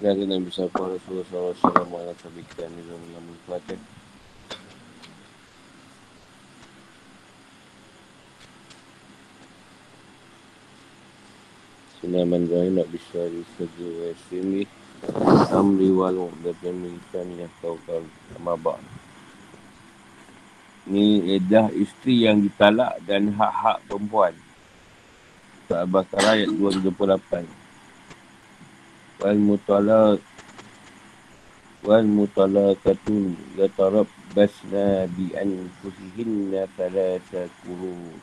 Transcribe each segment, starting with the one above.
Ya, kita Nabi Sallallahu Alaihi Wasallam Assalamualaikum warahmatullahi wabarakatuh. Bismillahirrahmanirrahim. Nak bisyari segi wa yasimi. Amri wal mu'datin milikan yang kau kau mabak. Ni edah isteri yang ditalak dan hak-hak perempuan. Al-Baqarah ayat 228 والمطلاق والمطلاقة يتربصن بأنفسهن ثلاثة قرون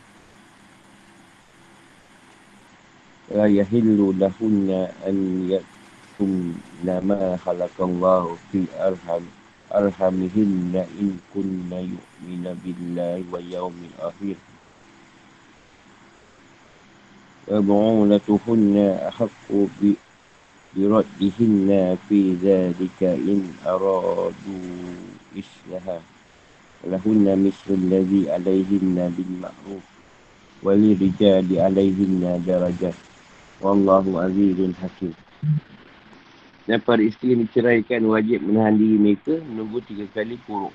لا يهل لهن أن يكتمن ما خلق الله في أرحم أرحمهن إن كن يؤمن بالله ويوم الآخر. وبعولتهن أحق wa yawmil akhir wa bu'ulatuhunna ahaqqu bi بردهن في ذلك إن أرادوا إصلاحا لهن مثل الذي عليهن بالمعروف وللرجال عليهن درجة والله عزيز حكيم Dan para isteri yang diceraikan wajib menahan diri mereka menunggu tiga kali kurung.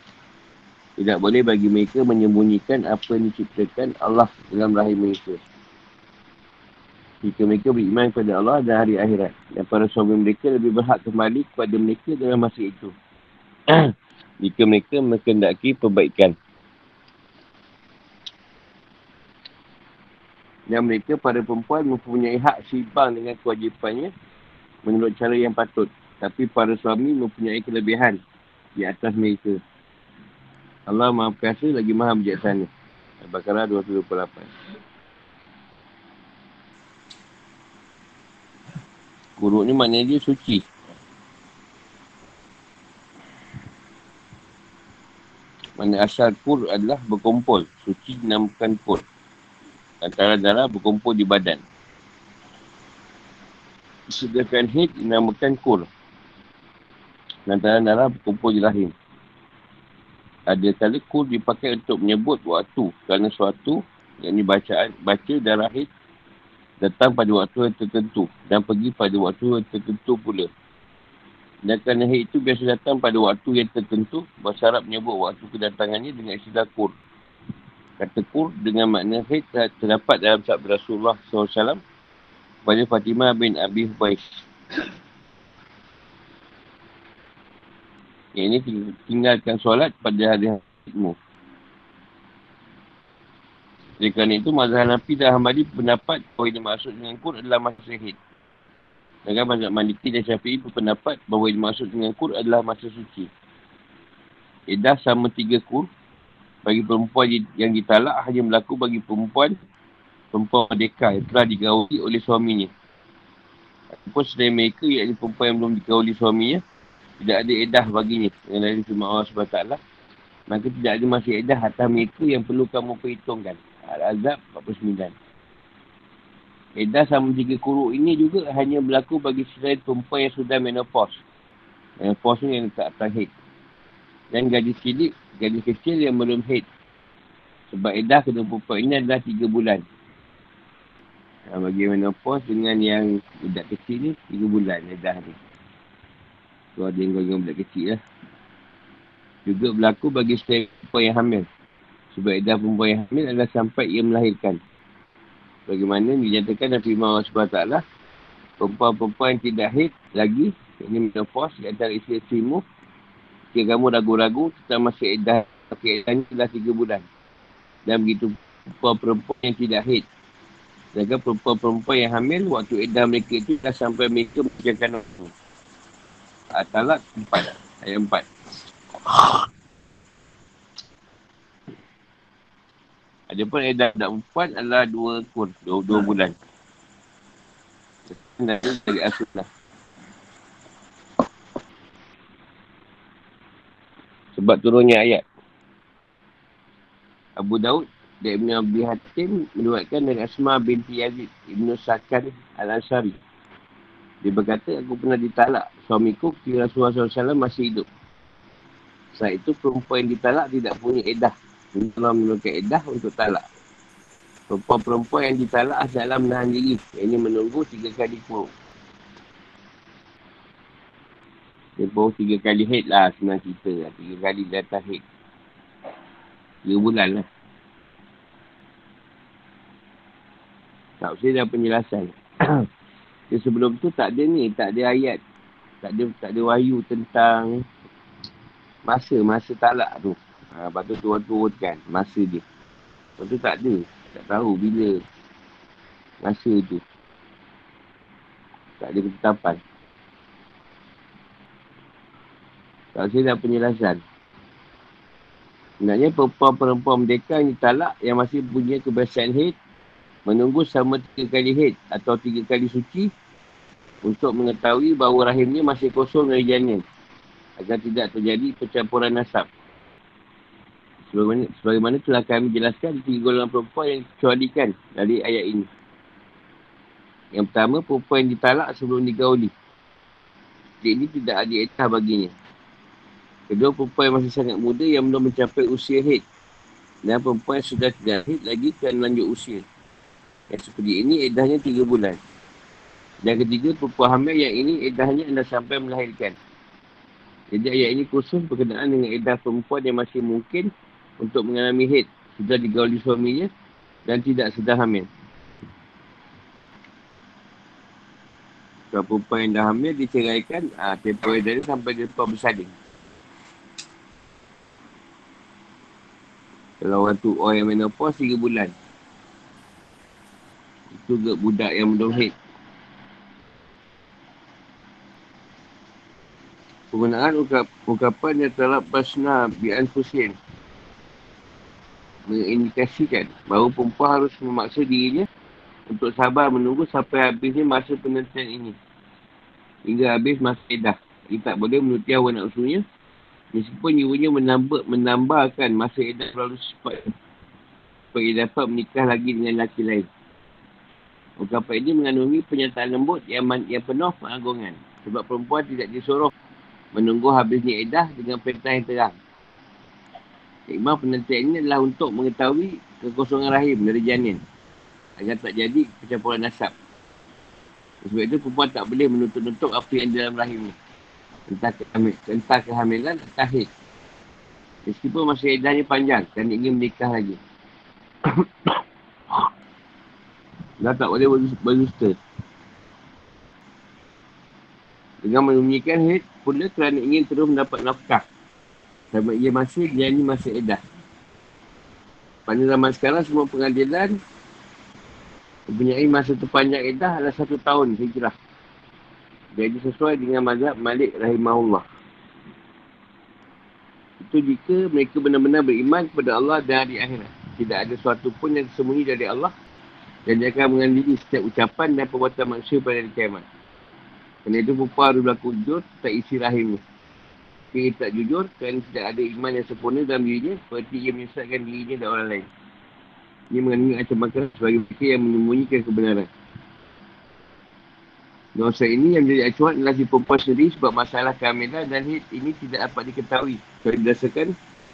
Tidak boleh bagi mereka menyembunyikan apa yang diciptakan Allah dalam rahim mereka jika mereka beriman kepada Allah dan hari akhirat. Dan para suami mereka lebih berhak kembali kepada mereka dalam masa itu. jika mereka mengendaki perbaikan. Dan mereka, para perempuan, mempunyai hak sibang dengan kewajipannya menurut cara yang patut. Tapi para suami mempunyai kelebihan di atas mereka. Allah maha perkasa lagi maha bijaksana. Al-Baqarah 228. Kuruk ni maknanya dia suci. Mana asal kur adalah berkumpul. Suci dinamakan kur. Antara darah berkumpul di badan. Sedangkan hid dinamakan kur. Antara darah berkumpul di rahim. Ada kali kur dipakai untuk menyebut waktu. Kerana suatu yang dibaca baca darah hid datang pada waktu yang tertentu dan pergi pada waktu yang tertentu pula. Dan kerana haid itu biasa datang pada waktu yang tertentu, bahasa Arab menyebut waktu kedatangannya dengan istilah kur. Kata kur dengan makna haid terdapat dalam sabda Rasulullah SAW pada Fatimah bin Abi Hubais. Yang ini tinggalkan solat pada hari haidmu. Oleh kerana itu, mazhab Hanafi dan Hamadi pendapat bahawa yang dimaksud dengan kur adalah masa syahid. Dan mazhab Maliki dan Syafi'i berpendapat bahawa yang dimaksud dengan kur adalah masa suci. Edah sama tiga kur bagi perempuan yang ditalak hanya berlaku bagi perempuan perempuan merdeka yang telah digauli oleh suaminya. Ataupun selain mereka, iaitu perempuan yang belum digauli suaminya, tidak ada edah baginya. Yang lain firman Allah SWT, maka tidak ada masih edah atas mereka yang perlu kamu perhitungkan. Al-Azab 49. Edah sama tiga kuruk ini juga hanya berlaku bagi selain perempuan yang sudah menopause. Menopause ni yang tak atas head. Dan gadis cilik, gadis kecil yang belum head. Sebab edah kedua perempuan ini adalah tiga bulan. Nah, bagi menopause dengan yang budak kecil ni, tiga bulan edah ni. Tu ada yang gangguan budak kecil lah. Juga berlaku bagi selain perempuan yang hamil. Sebab edah perempuan yang hamil adalah sampai ia melahirkan. Bagaimana dinyatakan dan firman Allah SWT Perempuan-perempuan yang tidak haid lagi Ini menopause di antara isteri-isterimu Jika kamu ragu-ragu tentang masa edah Keedahnya telah tiga bulan. Dan begitu perempuan-perempuan yang tidak haid Sedangkan perempuan-perempuan yang hamil Waktu edah mereka itu dah sampai mereka menjaga kanan ah, Talak 4 Ayat 4 Adapun edah budak perempuan adalah dua kur, dua, dua bulan. Dan itu dari asullah. Sebab turunnya ayat. Abu Daud dan Ibn Abi Hatim meluatkan dari Asma binti Yazid Ibn Sakan Al-Ansari. Dia berkata, aku pernah ditalak suamiku kira Rasulullah SAW masih hidup. Saat itu perempuan yang ditalak tidak punya edah Allah menurunkan edah untuk talak. Perempuan-perempuan yang ditalak dalam menahan diri. Ini menunggu tiga kali kurung. Dia baru tiga kali head lah senang cerita. Tiga kali di atas head. Tiga bulan lah. Tak usah dah penjelasan. Dia sebelum tu tak ada ni, tak ada ayat. Tak ada, tak ada wahyu tentang masa, masa talak tu. Ha, lepas tu tuan turunkan masa dia. Lepas tu tak ada. Tak tahu bila masa tu. Tak ada ketetapan. Tak dah penjelasan. Sebenarnya perempuan-perempuan merdeka yang ditalak yang masih punya kebiasaan haid menunggu sama tiga kali haid atau tiga kali suci untuk mengetahui bahawa rahimnya masih kosong dari janin agar tidak terjadi percampuran nasab. Sebagaimana, sebagaimana telah kami jelaskan tiga golongan perempuan yang dikecualikan dari ayat ini. Yang pertama, perempuan yang ditalak sebelum digauli. Jadi ini tidak ada etah baginya. Kedua perempuan yang masih sangat muda yang belum mencapai usia haid. Dan perempuan yang sudah tidak haid lagi kerana lanjut usia. Yang seperti ini edahnya tiga bulan. Dan ketiga perempuan hamil yang ini edahnya anda sampai melahirkan. Jadi ayat ini khusus berkenaan dengan edah perempuan yang masih mungkin untuk mengalami haid. Sudah digauli suaminya dan tidak sedang hamil. Kalau perempuan yang dah hamil diceraikan, ah, tempoh edahnya sampai dia bersalin. Kalau orang tu orang yang menopause tiga bulan. Itu ke budak yang belum haid. Penggunaan ungkap, ungkapan yang telah pasna bi'an fusin. Mengindikasikan bahawa perempuan harus memaksa dirinya untuk sabar menunggu sampai habisnya masa penantian ini. Hingga habis masa edah. Dia tak boleh menuti hawa nafsunya Meskipun ibunya menambah, menambahkan masa edah terlalu cepat. Supaya dapat menikah lagi dengan lelaki lain. Ungkapan ini mengandungi pernyataan lembut yang, yang penuh pengagungan. Sebab perempuan tidak disuruh menunggu habisnya edah dengan perintah yang terang. Hikmah penantian ini adalah untuk mengetahui kekosongan rahim dari janin. Agar tak jadi percampuran nasab. Sebab itu perempuan tak boleh menutup-nutup apa yang dalam rahimnya tentang, kehamil, tentang kehamilan tahid. Meskipun masa edahnya panjang dan ingin menikah lagi. Dah tak boleh berdusta. Dengan menyembunyikan haid pula kerana ingin terus mendapat nafkah. Sama ia masih dia ni masih edah. Pada zaman sekarang semua pengadilan mempunyai masa terpanjang edah adalah satu tahun hijrah. Jadi sesuai dengan mazhab Malik rahimahullah. Itu jika mereka benar-benar beriman kepada Allah dan hari akhirat. Tidak ada sesuatu pun yang tersembunyi dari Allah. Dan dia akan mengambil setiap ucapan dan perbuatan manusia pada hari kiamat. Kerana itu perempuan harus berlaku jujur tak isi rahimnya. Jika tak jujur, kerana tidak ada iman yang sempurna dalam dirinya, seperti ia menyesatkan dirinya dan orang lain. Ia mengandungi ancaman sebagai mereka yang menyembunyikan kebenaran. Dosa ini yang jadi acuan adalah si perempuan sendiri sebab masalah kehamilan dan hid ini tidak dapat diketahui. Kalau berdasarkan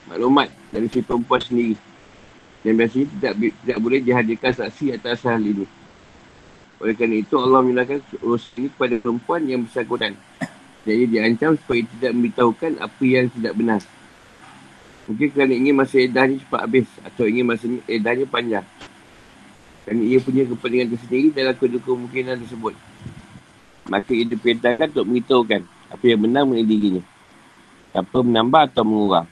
maklumat dari si perempuan sendiri. Dan biasanya tidak, tidak boleh dihadirkan saksi atas hal ini. Oleh kerana itu Allah menyalahkan urus ini kepada perempuan yang bersangkutan. Jadi diancam supaya tidak memberitahukan apa yang tidak benar. Mungkin kerana ingin masa edahnya cepat habis atau ingin masa edahnya panjang. Kerana ia punya kepentingan tersendiri dalam kedua kemungkinan tersebut. Maka ia diperintahkan untuk beritahukan apa yang benar mengenai dirinya. Apa menambah atau mengurang.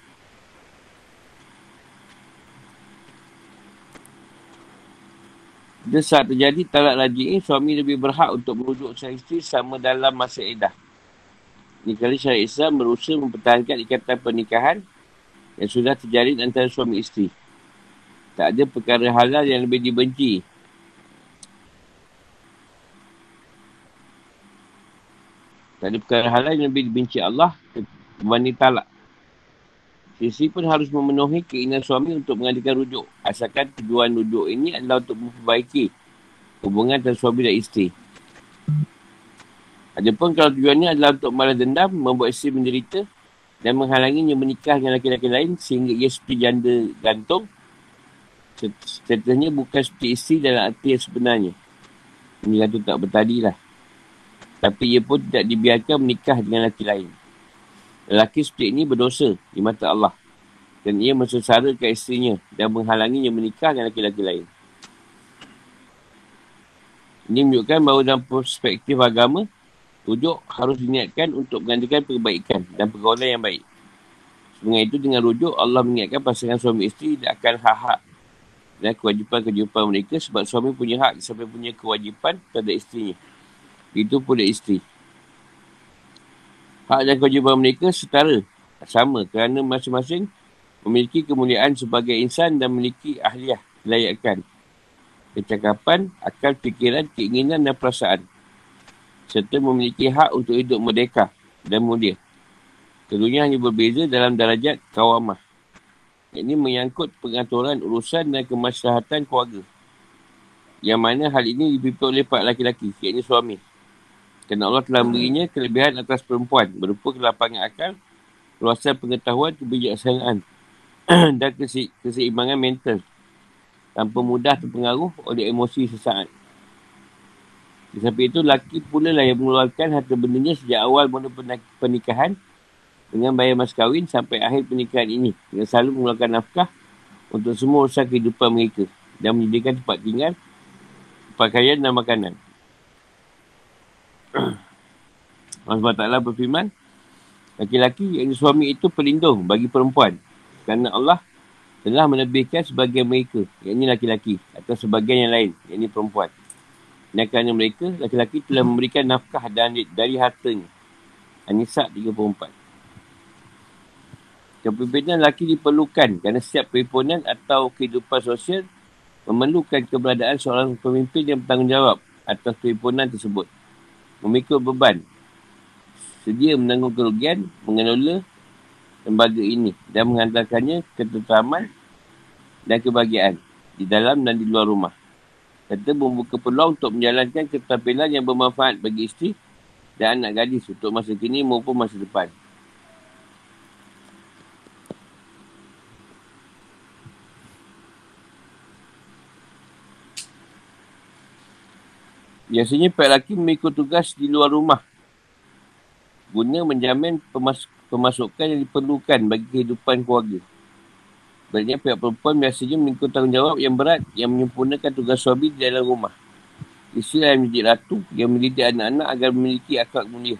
Jika saat terjadi talak lagi ini, suami lebih berhak untuk merujuk sang isteri sama dalam masa edah. Ini kali syariat Islam berusaha mempertahankan ikatan pernikahan yang sudah terjadi antara suami isteri. Tak ada perkara halal yang lebih dibenci Tak ada perkara halal yang lebih dibenci Allah berbanding talak. Sisi pun harus memenuhi keinginan suami untuk mengadakan rujuk. Asalkan tujuan rujuk ini adalah untuk memperbaiki hubungan antara suami dan isteri. Adapun kalau tujuannya adalah untuk malas dendam, membuat isteri menderita dan menghalanginya menikah dengan laki-laki lain sehingga ia seperti janda gantung, setelahnya bukan seperti isteri dalam arti yang sebenarnya. Ini gantung tak bertadi lah. Tapi ia pun tidak dibiarkan menikah dengan lelaki lain. Lelaki seperti ini berdosa di mata Allah. Dan ia mensesarakan isterinya dan menghalanginya menikah dengan lelaki-lelaki lain. Ini menunjukkan bahawa dalam perspektif agama, rujuk harus diniatkan untuk menggantikan perbaikan dan pergaulan yang baik. Dengan itu, dengan rujuk, Allah mengingatkan pasangan suami isteri tidak akan hak-hak dan kewajipan-kewajipan mereka sebab suami punya hak sampai punya kewajipan pada isterinya. Itu pula isteri. Hak dan kewajipan mereka setara, sama kerana masing-masing memiliki kemuliaan sebagai insan dan memiliki ahliah, layakan kecakapan, akal, fikiran, keinginan dan perasaan. Serta memiliki hak untuk hidup merdeka dan mulia. Keduanya hanya berbeza dalam darajat kawamah. Ini menyangkut pengaturan urusan dan kemaslahatan keluarga. Yang mana hal ini dipimpin oleh pak laki-laki, iaitu suami. Kerana Allah telah memberinya kelebihan atas perempuan berupa kelapangan akal, luasan pengetahuan, kebijaksanaan dan keseimbangan mental tanpa mudah terpengaruh oleh emosi sesaat. Samping itu, laki pula lah yang mengeluarkan harta bendanya sejak awal mula pernikahan dengan bayar mas kahwin sampai akhir pernikahan ini. Dengan selalu mengeluarkan nafkah untuk semua usaha kehidupan mereka dan menyediakan tempat tinggal, pakaian dan makanan. Allah SWT berfirman, laki-laki yang suami itu pelindung bagi perempuan kerana Allah telah menebihkan sebagian mereka, yakni laki-laki, atau sebagian yang lain, yakni perempuan. Dan kerana mereka, laki-laki telah memberikan nafkah dan dari hartanya. Anisa 34. Kepimpinan laki diperlukan kerana setiap perhimpunan atau kehidupan sosial memerlukan keberadaan seorang pemimpin yang bertanggungjawab atas perhimpunan tersebut. Memikul beban. Sedia menanggung kerugian, mengelola lembaga ini dan menghantarkannya ke ketetaman dan kebahagiaan di dalam dan di luar rumah. Serta membuka peluang untuk menjalankan ketampilan yang bermanfaat bagi isteri dan anak gadis untuk masa kini maupun masa depan. Biasanya pihak lelaki mengikut tugas di luar rumah guna menjamin pemas- pemasukan yang diperlukan bagi kehidupan keluarga. Sebenarnya pihak perempuan biasanya mengikut tanggungjawab yang berat yang menyempurnakan tugas suami di dalam rumah. Isteri yang menjadi ratu yang mendidik anak-anak agar memiliki akal mulia.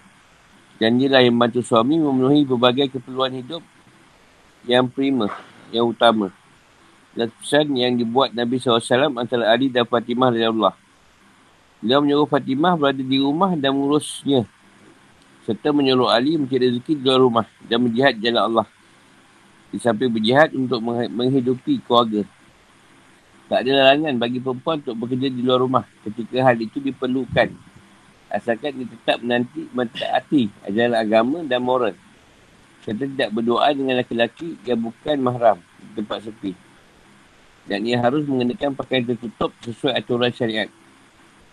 Dan dia lah yang membantu suami memenuhi berbagai keperluan hidup yang prima, yang utama. Dan pesan yang dibuat Nabi SAW antara Ali dan Fatimah dari Allah. Beliau menyuruh Fatimah berada di rumah dan mengurusnya serta menyuruh Ali mencari rezeki di luar rumah dan berjihad jalan Allah. Di samping berjihad untuk menghidupi keluarga. Tak ada larangan bagi perempuan untuk bekerja di luar rumah ketika hal itu diperlukan. Asalkan dia tetap menanti mentaati ajaran agama dan moral. Serta tidak berdoa dengan laki-laki yang bukan mahram di tempat sepi. Dan ia harus mengenakan pakaian tertutup sesuai aturan syariat.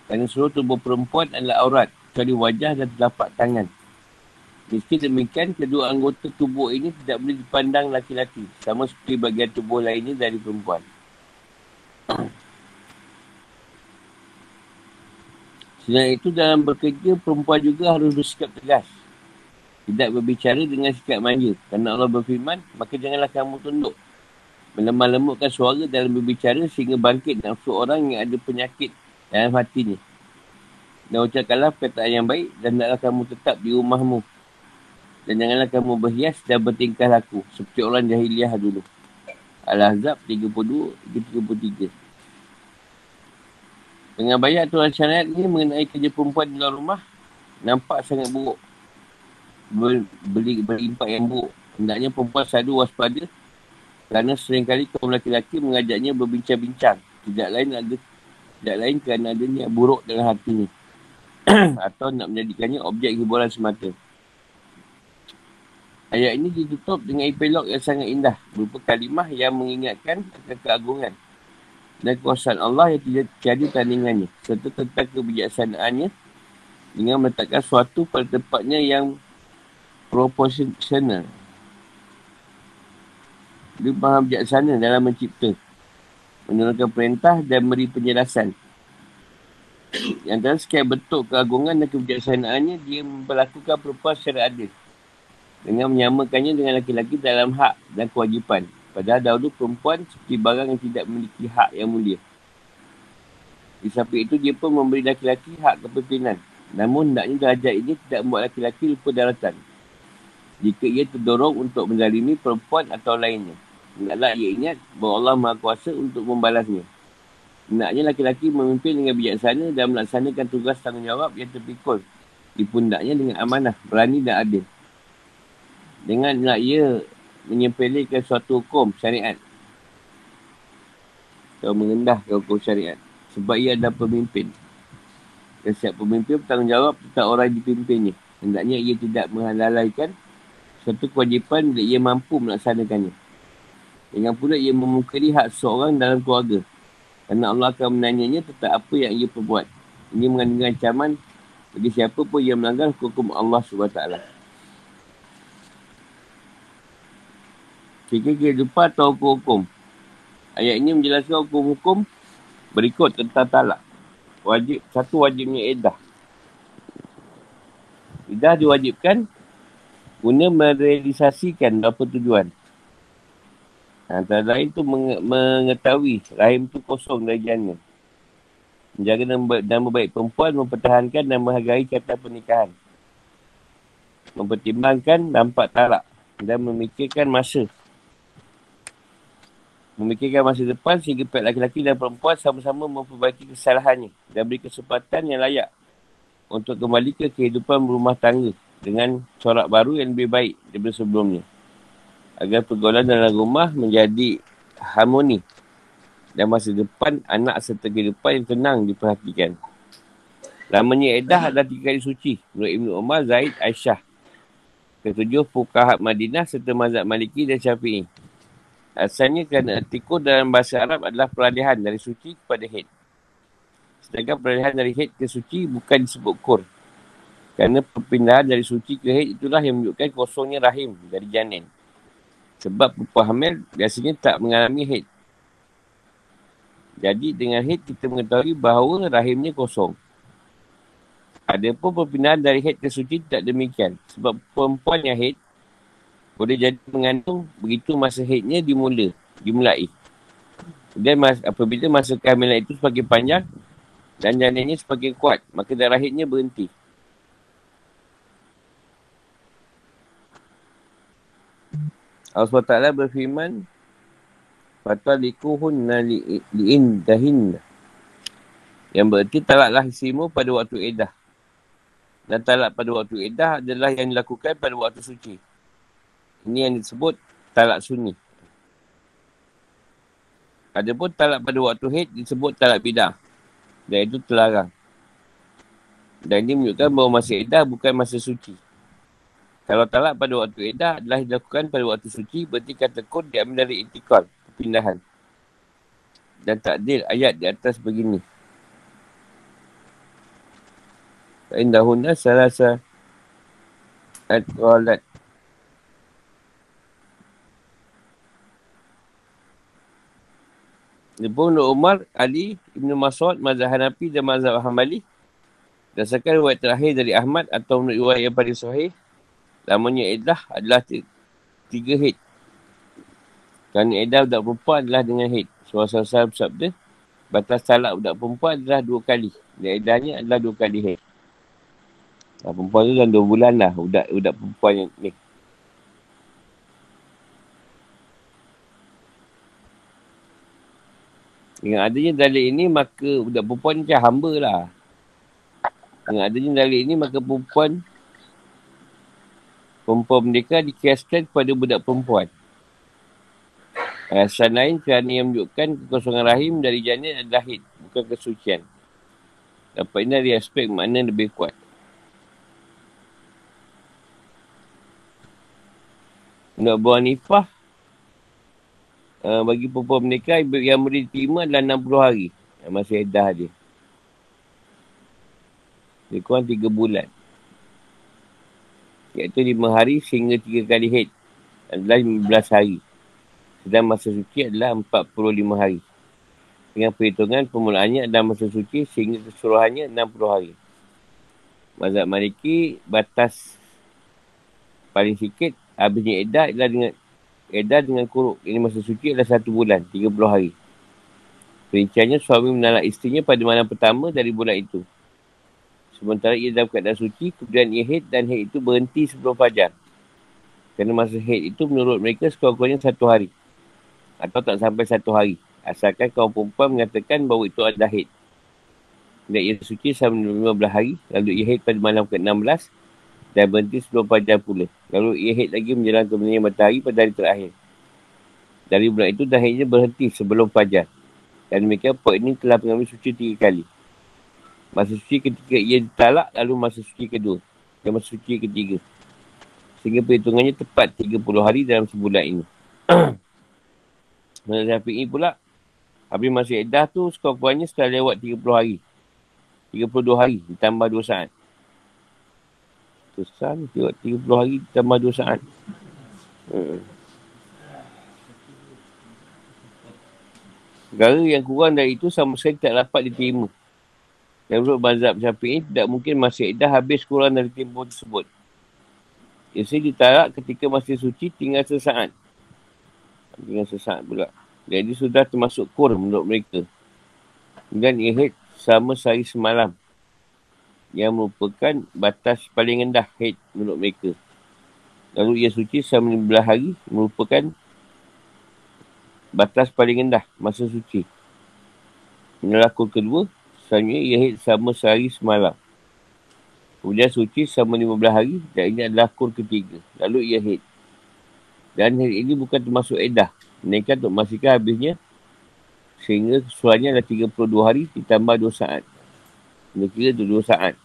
Kerana seluruh tubuh perempuan adalah aurat. Kecuali wajah dan telapak tangan. Meski demikian, kedua anggota tubuh ini tidak boleh dipandang laki-laki. Sama seperti bagian tubuh lainnya dari perempuan. Selain itu, dalam bekerja, perempuan juga harus bersikap tegas. Tidak berbicara dengan sikap manja. Kerana Allah berfirman, maka janganlah kamu tunduk. Melemah lembutkan suara dalam berbicara sehingga bangkit nafsu orang yang ada penyakit dalam hatinya. Dan ucapkanlah perkataan yang baik dan taklah kamu tetap di rumahmu dan janganlah kamu berhias dan bertingkah laku seperti orang jahiliah dulu. Al-Ahzab 32 33. Dengan banyak aturan syariat ni mengenai kerja perempuan di luar rumah nampak sangat buruk. Ber, beli berimpak yang buruk. Hendaknya perempuan selalu waspada kerana seringkali kaum lelaki-lelaki mengajaknya berbincang-bincang. Tidak lain ada tidak lain kerana ada niat buruk dalam hatinya. Atau nak menjadikannya objek hiburan semata. Ayat ini ditutup dengan epilog yang sangat indah. Berupa kalimah yang mengingatkan tentang keagungan. Dan kuasaan Allah yang tidak tiada tandingannya. Serta tentang kebijaksanaannya. Dengan meletakkan suatu pada tempatnya yang proporsional. Dia maha bijaksana dalam mencipta. Menurunkan perintah dan beri penjelasan. Yang dalam sekian bentuk keagungan dan kebijaksanaannya, dia memperlakukan perempuan secara adil dengan menyamakannya dengan laki-laki dalam hak dan kewajipan. Padahal dahulu perempuan seperti barang yang tidak memiliki hak yang mulia. Di samping itu, dia pun memberi laki-laki hak kepimpinan. Namun, hendaknya derajat ini tidak membuat laki-laki lupa daratan. Jika ia terdorong untuk menzalimi perempuan atau lainnya. Hendaklah ia ingat bahawa Allah Maha Kuasa untuk membalasnya. Hendaknya laki-laki memimpin dengan bijaksana dan melaksanakan tugas tanggungjawab yang terpikul di pundaknya dengan amanah, berani dan adil dengan nak ia menyepelekan suatu hukum syariat. Atau mengendahkan hukum syariat. Sebab ia adalah pemimpin. Dan setiap pemimpin bertanggungjawab tentang orang yang dipimpinnya. Hendaknya ia tidak menghalalaikan suatu kewajipan bila ia mampu melaksanakannya. Dengan pula ia memukiri hak seorang dalam keluarga. Kerana Allah akan menanyanya tentang apa yang ia perbuat. Ini mengandung ancaman bagi siapa pun yang melanggar hukum Allah SWT Fikir kehidupan atau hukum-hukum. Ayat ini menjelaskan hukum-hukum berikut tentang talak. Wajib, satu wajibnya edah. Edah diwajibkan guna merealisasikan apa tujuan. Antara lain tu mengetahui rahim tu kosong dari jana. Menjaga nama baik perempuan, mempertahankan dan menghargai kata pernikahan. Mempertimbangkan dampak talak dan memikirkan masa memikirkan masa depan sehingga pihak laki-laki dan perempuan sama-sama memperbaiki kesalahannya dan beri kesempatan yang layak untuk kembali ke kehidupan rumah tangga dengan corak baru yang lebih baik daripada sebelumnya. Agar pergaulan dalam rumah menjadi harmoni dan masa depan anak serta kehidupan yang tenang diperhatikan. Lamanya edah adalah tiga kali suci. Menurut Ibn Umar, Zaid, Aisyah. Ketujuh, Fukahat Madinah serta Mazhab Maliki dan Syafi'i. Asalnya kerana tikur dalam bahasa Arab adalah peralihan dari suci kepada head. Sedangkan peralihan dari head ke suci bukan disebut kur. Kerana perpindahan dari suci ke head itulah yang menunjukkan kosongnya rahim dari janin. Sebab perempuan hamil biasanya tak mengalami head. Jadi dengan head kita mengetahui bahawa rahimnya kosong. Ada pun perpindahan dari head ke suci tak demikian. Sebab perempuan yang head boleh jadi mengandung begitu masa haidnya dimula, dimulai. Dan mas, apabila masa kehamilan itu semakin panjang dan janinnya semakin kuat, maka darah haidnya berhenti. Allah SWT berfirman, Fatalikuhunna li'indahinna. Yang berarti talaklah isimu pada waktu edah. Dan talak pada waktu edah adalah yang dilakukan pada waktu suci. Ini yang disebut talak sunni. Ada pun talak pada waktu haid disebut talak bidah. Dan itu terlarang. Dan ini menunjukkan bahawa masa edah bukan masa suci. Kalau talak pada waktu edah adalah dilakukan pada waktu suci, berarti kata kod diambil dari itikal, perpindahan. Dan takdir ayat di atas begini. Fa'indahunna salasa at-qalat Ibn Umar, Ali, Ibn Mas'ud, Mazhab Hanafi dan Mazhab Hanbali. Berdasarkan riwayat terakhir dari Ahmad atau menurut riwayat yang paling sahih, lamanya edah adalah tiga hit. Kerana edah budak perempuan adalah dengan hit. Suara saya bersabda, batas talak budak perempuan adalah dua kali. Dan edahnya adalah dua kali hit. Nah, perempuan tu dalam dua bulan lah budak, budak perempuan yang ni. Dengan adanya dalil ini, maka budak perempuan macam hamba lah. Dengan adanya dalil ini, maka perempuan perempuan mereka dikiaskan kepada budak perempuan. Alasan lain kerana yang menunjukkan kekosongan rahim dari janin adalah hid, bukan kesucian. Dapat ini dari aspek makna lebih kuat. Menurut Abu Hanifah, uh, bagi perempuan menikah yang boleh diterima adalah 60 hari. Yang masih edah dia. Dia kurang 3 bulan. Iaitu 5 hari sehingga 3 kali head. Adalah 15 hari. Sedang masa suci adalah 45 hari. Dengan perhitungan permulaannya adalah masa suci sehingga keseluruhannya 60 hari. Mazhab Maliki batas paling sikit Habisnya edah adalah dengan edah dengan kuruk. Ini masa suci adalah satu bulan, 30 hari. Perinciannya suami menalak isterinya pada malam pertama dari bulan itu. Sementara ia dalam keadaan suci, kemudian ia haid dan haid itu berhenti sebelum fajar. Kerana masa haid itu menurut mereka sekurang-kurangnya satu hari. Atau tak sampai satu hari. Asalkan kaum perempuan mengatakan bahawa itu adalah haid. Dan ia suci selama 15 hari. Lalu ia haid pada malam ke-16 dan berhenti sebelum fajar pula. Lalu ia haid lagi menjelang kebenaran matahari pada hari terakhir. Dari bulan itu dah haidnya berhenti sebelum fajar. Dan demikian puan ini telah mengambil suci tiga kali. Masa suci ketika ia ditalak, lalu masa suci kedua. Dan masa suci ketiga. Sehingga perhitungannya tepat 30 hari dalam sebulan ini. Menurut Syafi'i pula, habis masa edah tu, sekurang-kurangnya setelah lewat 30 hari. 32 hari ditambah 2 saat. Kesan, tengok 30 hari ditambah 2 saat. Hmm. Negara yang kurang dari itu sama sekali tak dapat diterima. Dan menurut mazhab syafi'i, tidak mungkin masih dah habis kurang dari tempoh tersebut. Isteri ditarak ketika masih suci tinggal sesaat. Tinggal sesaat pula. Jadi sudah termasuk kur menurut mereka. Dan ihid sama sehari semalam. Yang merupakan batas paling rendah haid menurut mereka. Lalu ia suci selama 15 hari merupakan batas paling rendah masa suci. Kur kedua, selanjutnya ia haid sama sehari semalam. Kemudian suci sama 15 hari dan ini adalah kur ketiga. Lalu ia haid. Dan haid ini bukan termasuk edah. Mereka untuk memastikan habisnya sehingga kesuarannya adalah 32 hari ditambah 2 saat. Ini kira 2 saat.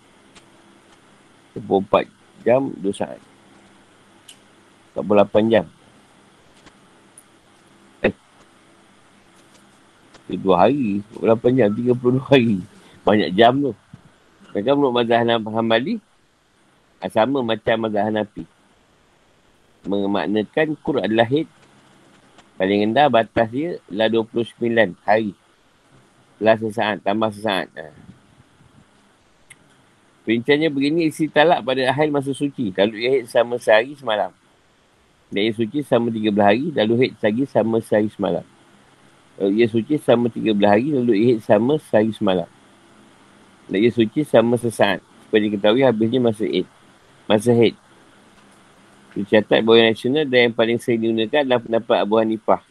24 jam 2 saat. 48 jam. Dua hari. Berapa jam? Tiga puluh hari. Banyak jam tu. Mereka menurut mazhab Hambali. Ah, sama macam mazhab Hanafi. Memaknakan Qur adalah hid. Paling rendah batas dia adalah 29 hari. Lah sesaat. Tambah sesaat. Ha. Perinciannya begini isi talak pada akhir masa suci. Lalu ia hid sama sehari semalam. Dan ia suci sama 13 hari. Lalu hid lagi sama sehari semalam. Lalu ia suci sama 13 hari, lalu ihid sama sehari semalam. Lalu ia suci sama sesaat. Supaya diketahui habisnya masa ihid. Masa ihid. Dicatat bahawa nasional dan yang paling sering digunakan adalah pendapat Abu Hanifah.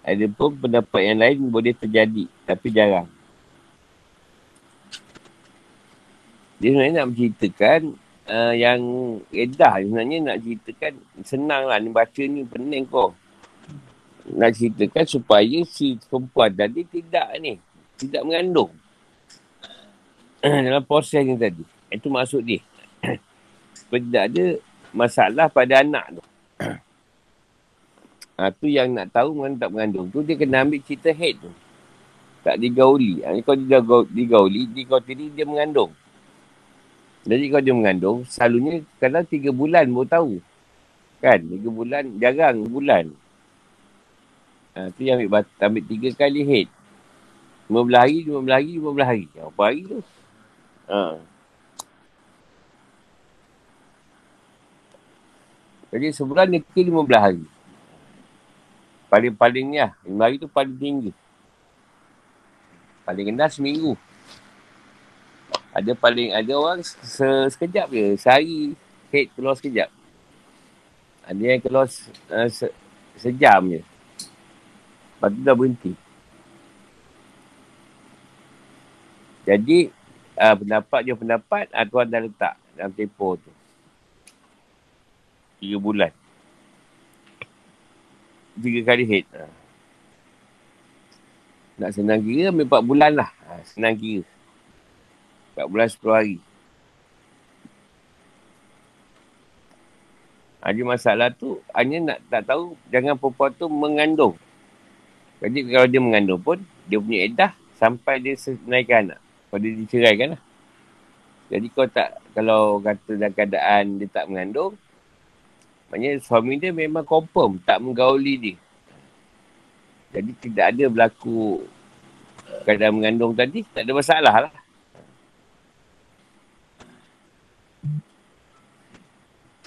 Ada pun pendapat yang lain boleh terjadi, tapi jarang. Dia sebenarnya nak menceritakan uh, yang edah. Sebenarnya nak ceritakan senang lah. Ni baca ni pening kau nak ceritakan supaya si perempuan tadi tidak ni, tidak mengandung. Dalam proses ni tadi. Itu maksud dia. supaya tidak ada masalah pada anak tu. ha, tu yang nak tahu mengandung tak mengandung. Tu dia kena ambil cerita head tu. Tak digauli. Ha, kalau dia digauli, tadi dia mengandung. Jadi kalau dia mengandung, selalunya kadang tiga bulan baru tahu. Kan? Tiga bulan, jarang bulan. Ha, tu yang ambil, ambil tiga kali head. 15 hari, 15 hari, 15 hari. Apa hari tu? Ha. Jadi sebulan dia ke 15 hari. Paling-palingnya, 5 hari tu paling tinggi. Paling rendah seminggu. Ada paling, ada orang se- sekejap je. Sehari head keluar sekejap. Ada yang keluar uh, se- sejam je. Lepas tu dah berhenti. Jadi, uh, pendapat je pendapat, uh, Tuan dah letak dalam tempoh tu. Tiga bulan. Tiga kali head. Uh. Nak senang kira, ambil empat bulan lah. Uh, senang kira. Empat bulan sepuluh hari. Ada masalah tu, hanya nak tak tahu, jangan perempuan tu mengandung. Jadi kalau dia mengandung pun, dia punya edah sampai dia naikkan anak. Kalau dia diceraikan lah. Jadi kalau tak, kalau kata dalam keadaan dia tak mengandung, maknanya suami dia memang confirm tak menggauli dia. Jadi tidak ada berlaku keadaan mengandung tadi, tak ada masalah lah.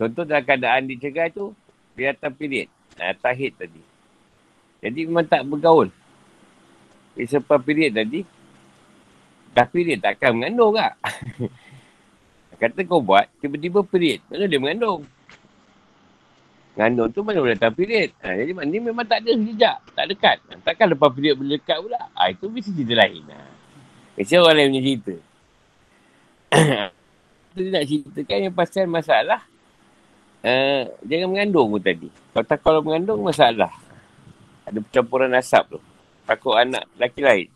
Contoh dalam keadaan dicegai tu, dia datang period. Ha, tahid tadi. Jadi memang tak bergaul. Dia sempat period tadi, dah period takkan mengandung tak? Kata kau buat, tiba-tiba period. Mana dia mengandung? Mengandung tu mana boleh datang period. Ha, jadi ni memang tak ada jejak. Tak dekat. Takkan lepas period boleh dekat pula. Ha, itu mesti cerita lain. Ha. Mesti orang lain punya cerita. Itu dia nak ceritakan yang pasal masalah jangan mengandung pun tadi. Kalau tak kalau mengandung, masalah. Ada percampuran asap tu. Takut anak lelaki lain.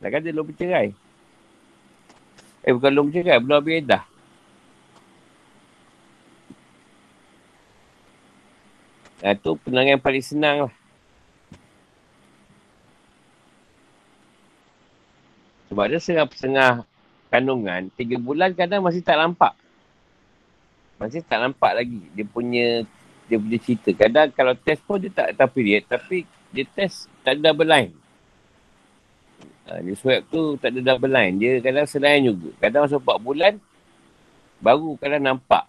Dah kata belum bercerai. Eh bukan belum bercerai, belum habis edah. Nah, tu penangan yang paling senang lah. Sebab dia setengah-setengah kandungan, tiga bulan kadang masih tak nampak. Masih tak nampak lagi dia punya dia punya cerita. Kadang kalau test pun dia tak tahu period tapi dia test tak ada double line. Ha, dia swab tu tak ada double line. Dia kadang selain juga. Kadang masa 4 bulan baru kadang nampak.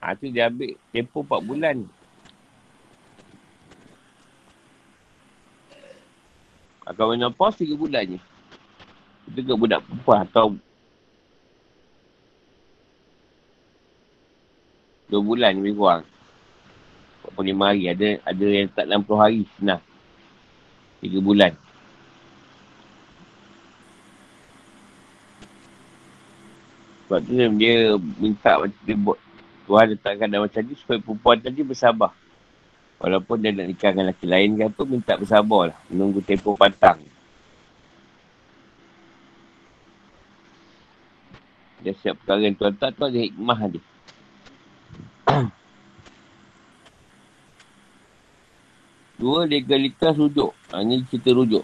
Ha, tu dia ambil tempoh 4 bulan. Kalau menopause 3 bulan je. Itu ke budak perempuan atau Dua bulan lebih kurang. 45 hari. Ada ada yang tak 60 hari senang. Tiga bulan. Sebab tu dia minta dia buat Tuhan letakkan dalam macam ni supaya perempuan tadi bersabar. Walaupun dia nak nikah dengan lelaki lain ke apa, minta bersabar lah. Menunggu tempoh patang. Dia siap perkara yang tuan tak tu ada hikmah dia. Dua, legalitas rujuk. Ha, ini cerita rujuk.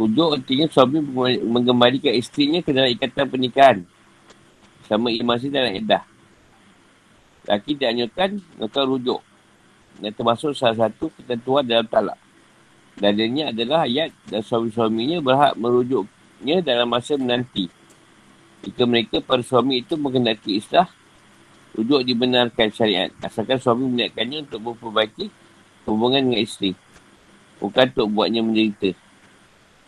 Rujuk artinya suami mengembalikan isterinya ke dalam ikatan pernikahan. Sama ia masih dalam edah. Laki dianyurkan, maka rujuk. Dan termasuk salah satu ketentuan dalam talak. Dalilnya adalah ayat dan suami-suaminya berhak merujuknya dalam masa menanti. Jika mereka para suami itu mengendaki islah, rujuk dibenarkan syariat. Asalkan suami meniatkannya untuk memperbaiki hubungan dengan isteri. Bukan untuk buatnya menderita.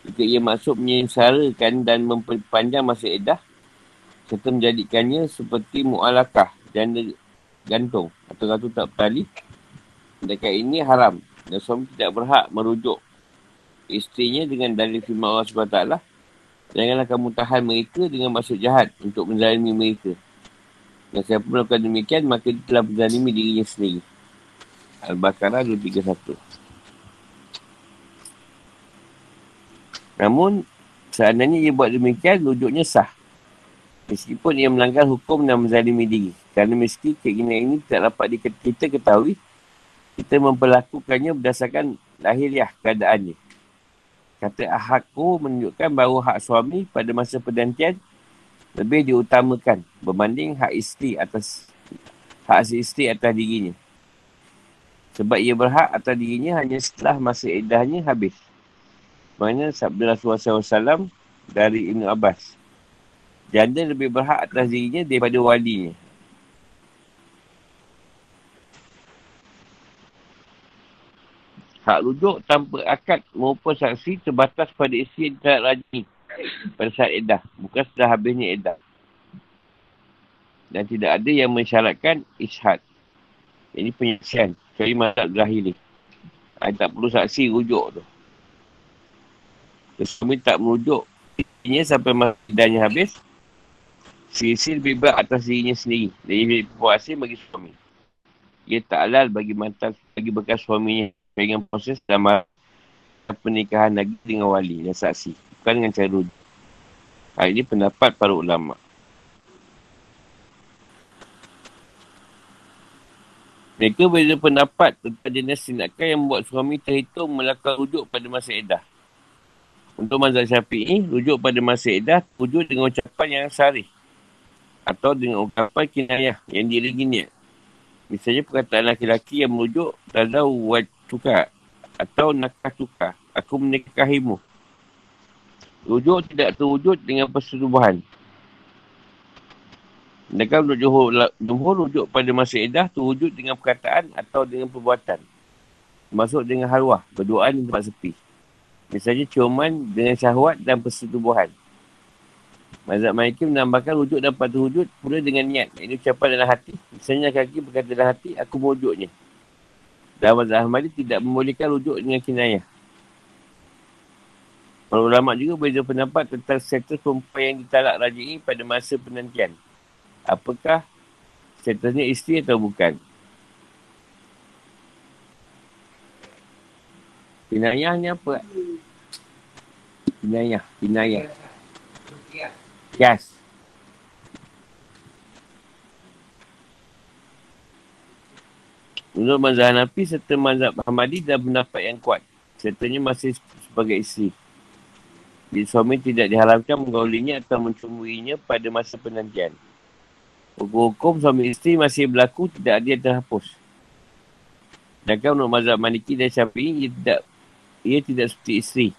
Jika ia masuk menyesarakan dan memperpanjang masa edah, serta menjadikannya seperti mu'alakah dan gantung atau ratu tak bertali, dekat ini haram dan suami tidak berhak merujuk isterinya dengan dalil firman Allah SWT Janganlah kamu tahan mereka dengan maksud jahat untuk menzalimi mereka. Dan siapa melakukan demikian, maka dia telah berzalimi dirinya sendiri. Al-Baqarah 231. Namun, seandainya ia buat demikian, rujuknya sah. Meskipun ia melanggar hukum dan menzalimi diri. Kerana meski keinginan ini tak dapat kita ketahui, kita memperlakukannya berdasarkan lahiriah keadaannya. Kata ahakku menunjukkan bahawa hak suami pada masa perdantian lebih diutamakan berbanding hak isteri atas hak isteri atas dirinya. Sebab ia berhak atas dirinya hanya setelah masa idahnya habis. Mana sabda Rasulullah SAW dari Ibn Abbas. Janda lebih berhak atas dirinya daripada walinya. Hak rujuk tanpa akad maupun saksi terbatas pada isteri yang tidak rajin pada saat edah. Bukan setelah habisnya edah. Dan tidak ada yang mensyaratkan ishad. Ini penyaksian. Kecuali mazhab zahiri. Ha, tak perlu saksi rujuk tu. Suami tak merujuk dirinya sampai masjidnya habis. Sisi lebih berat atas dirinya sendiri. Jadi puasa bagi suami. Ia tak halal bagi mantan bagi bekas suaminya. Dengan proses dalam pernikahan lagi dengan wali dan saksi. Bukan dengan cara rujuk. Ha, ini pendapat para ulama'. Mereka berbeza pendapat tentang jenis tindakan yang membuat suami terhitung melakukan rujuk pada masa edah. Untuk mazhab syafi'i, rujuk pada masa edah rujuk dengan ucapan yang sari. Atau dengan ucapan kinayah yang diringi niat. Misalnya perkataan laki-laki yang merujuk tahu wad tukar atau nakah tukar. Aku menikahimu. Rujuk tidak terwujud dengan persetubuhan. Sedangkan untuk Johor, Johor rujuk pada masa edah tu dengan perkataan atau dengan perbuatan. Masuk dengan harwah, berdoa di tempat sepi. Misalnya ciuman dengan syahwat dan persetubuhan. Mazhab Maliki menambahkan wujud dapat terwujud pula dengan niat. Ini ucapan dalam hati. Misalnya kaki berkata dalam hati, aku mewujudnya. Dalam mazhab Ahmadi tidak membolehkan wujud dengan kinayah. Para ulama juga berbeza pendapat tentang status perempuan yang ditalak raji'i pada masa penantian. Apakah statusnya isteri atau bukan? Kinayah ni apa? Kinayah, kinayah. Yes. Menurut mazhab Hanafi serta mazhab Ahmadi dan pendapat yang kuat. Sertanya masih sebagai isteri. Jadi suami tidak diharamkan menggaulinya atau mencumbuinya pada masa penantian. Hukum-hukum suami isteri masih berlaku tidak ada yang terhapus. Sedangkan menurut mazhab Maliki dan Syafi'i, ia tidak, ia tidak seperti isteri.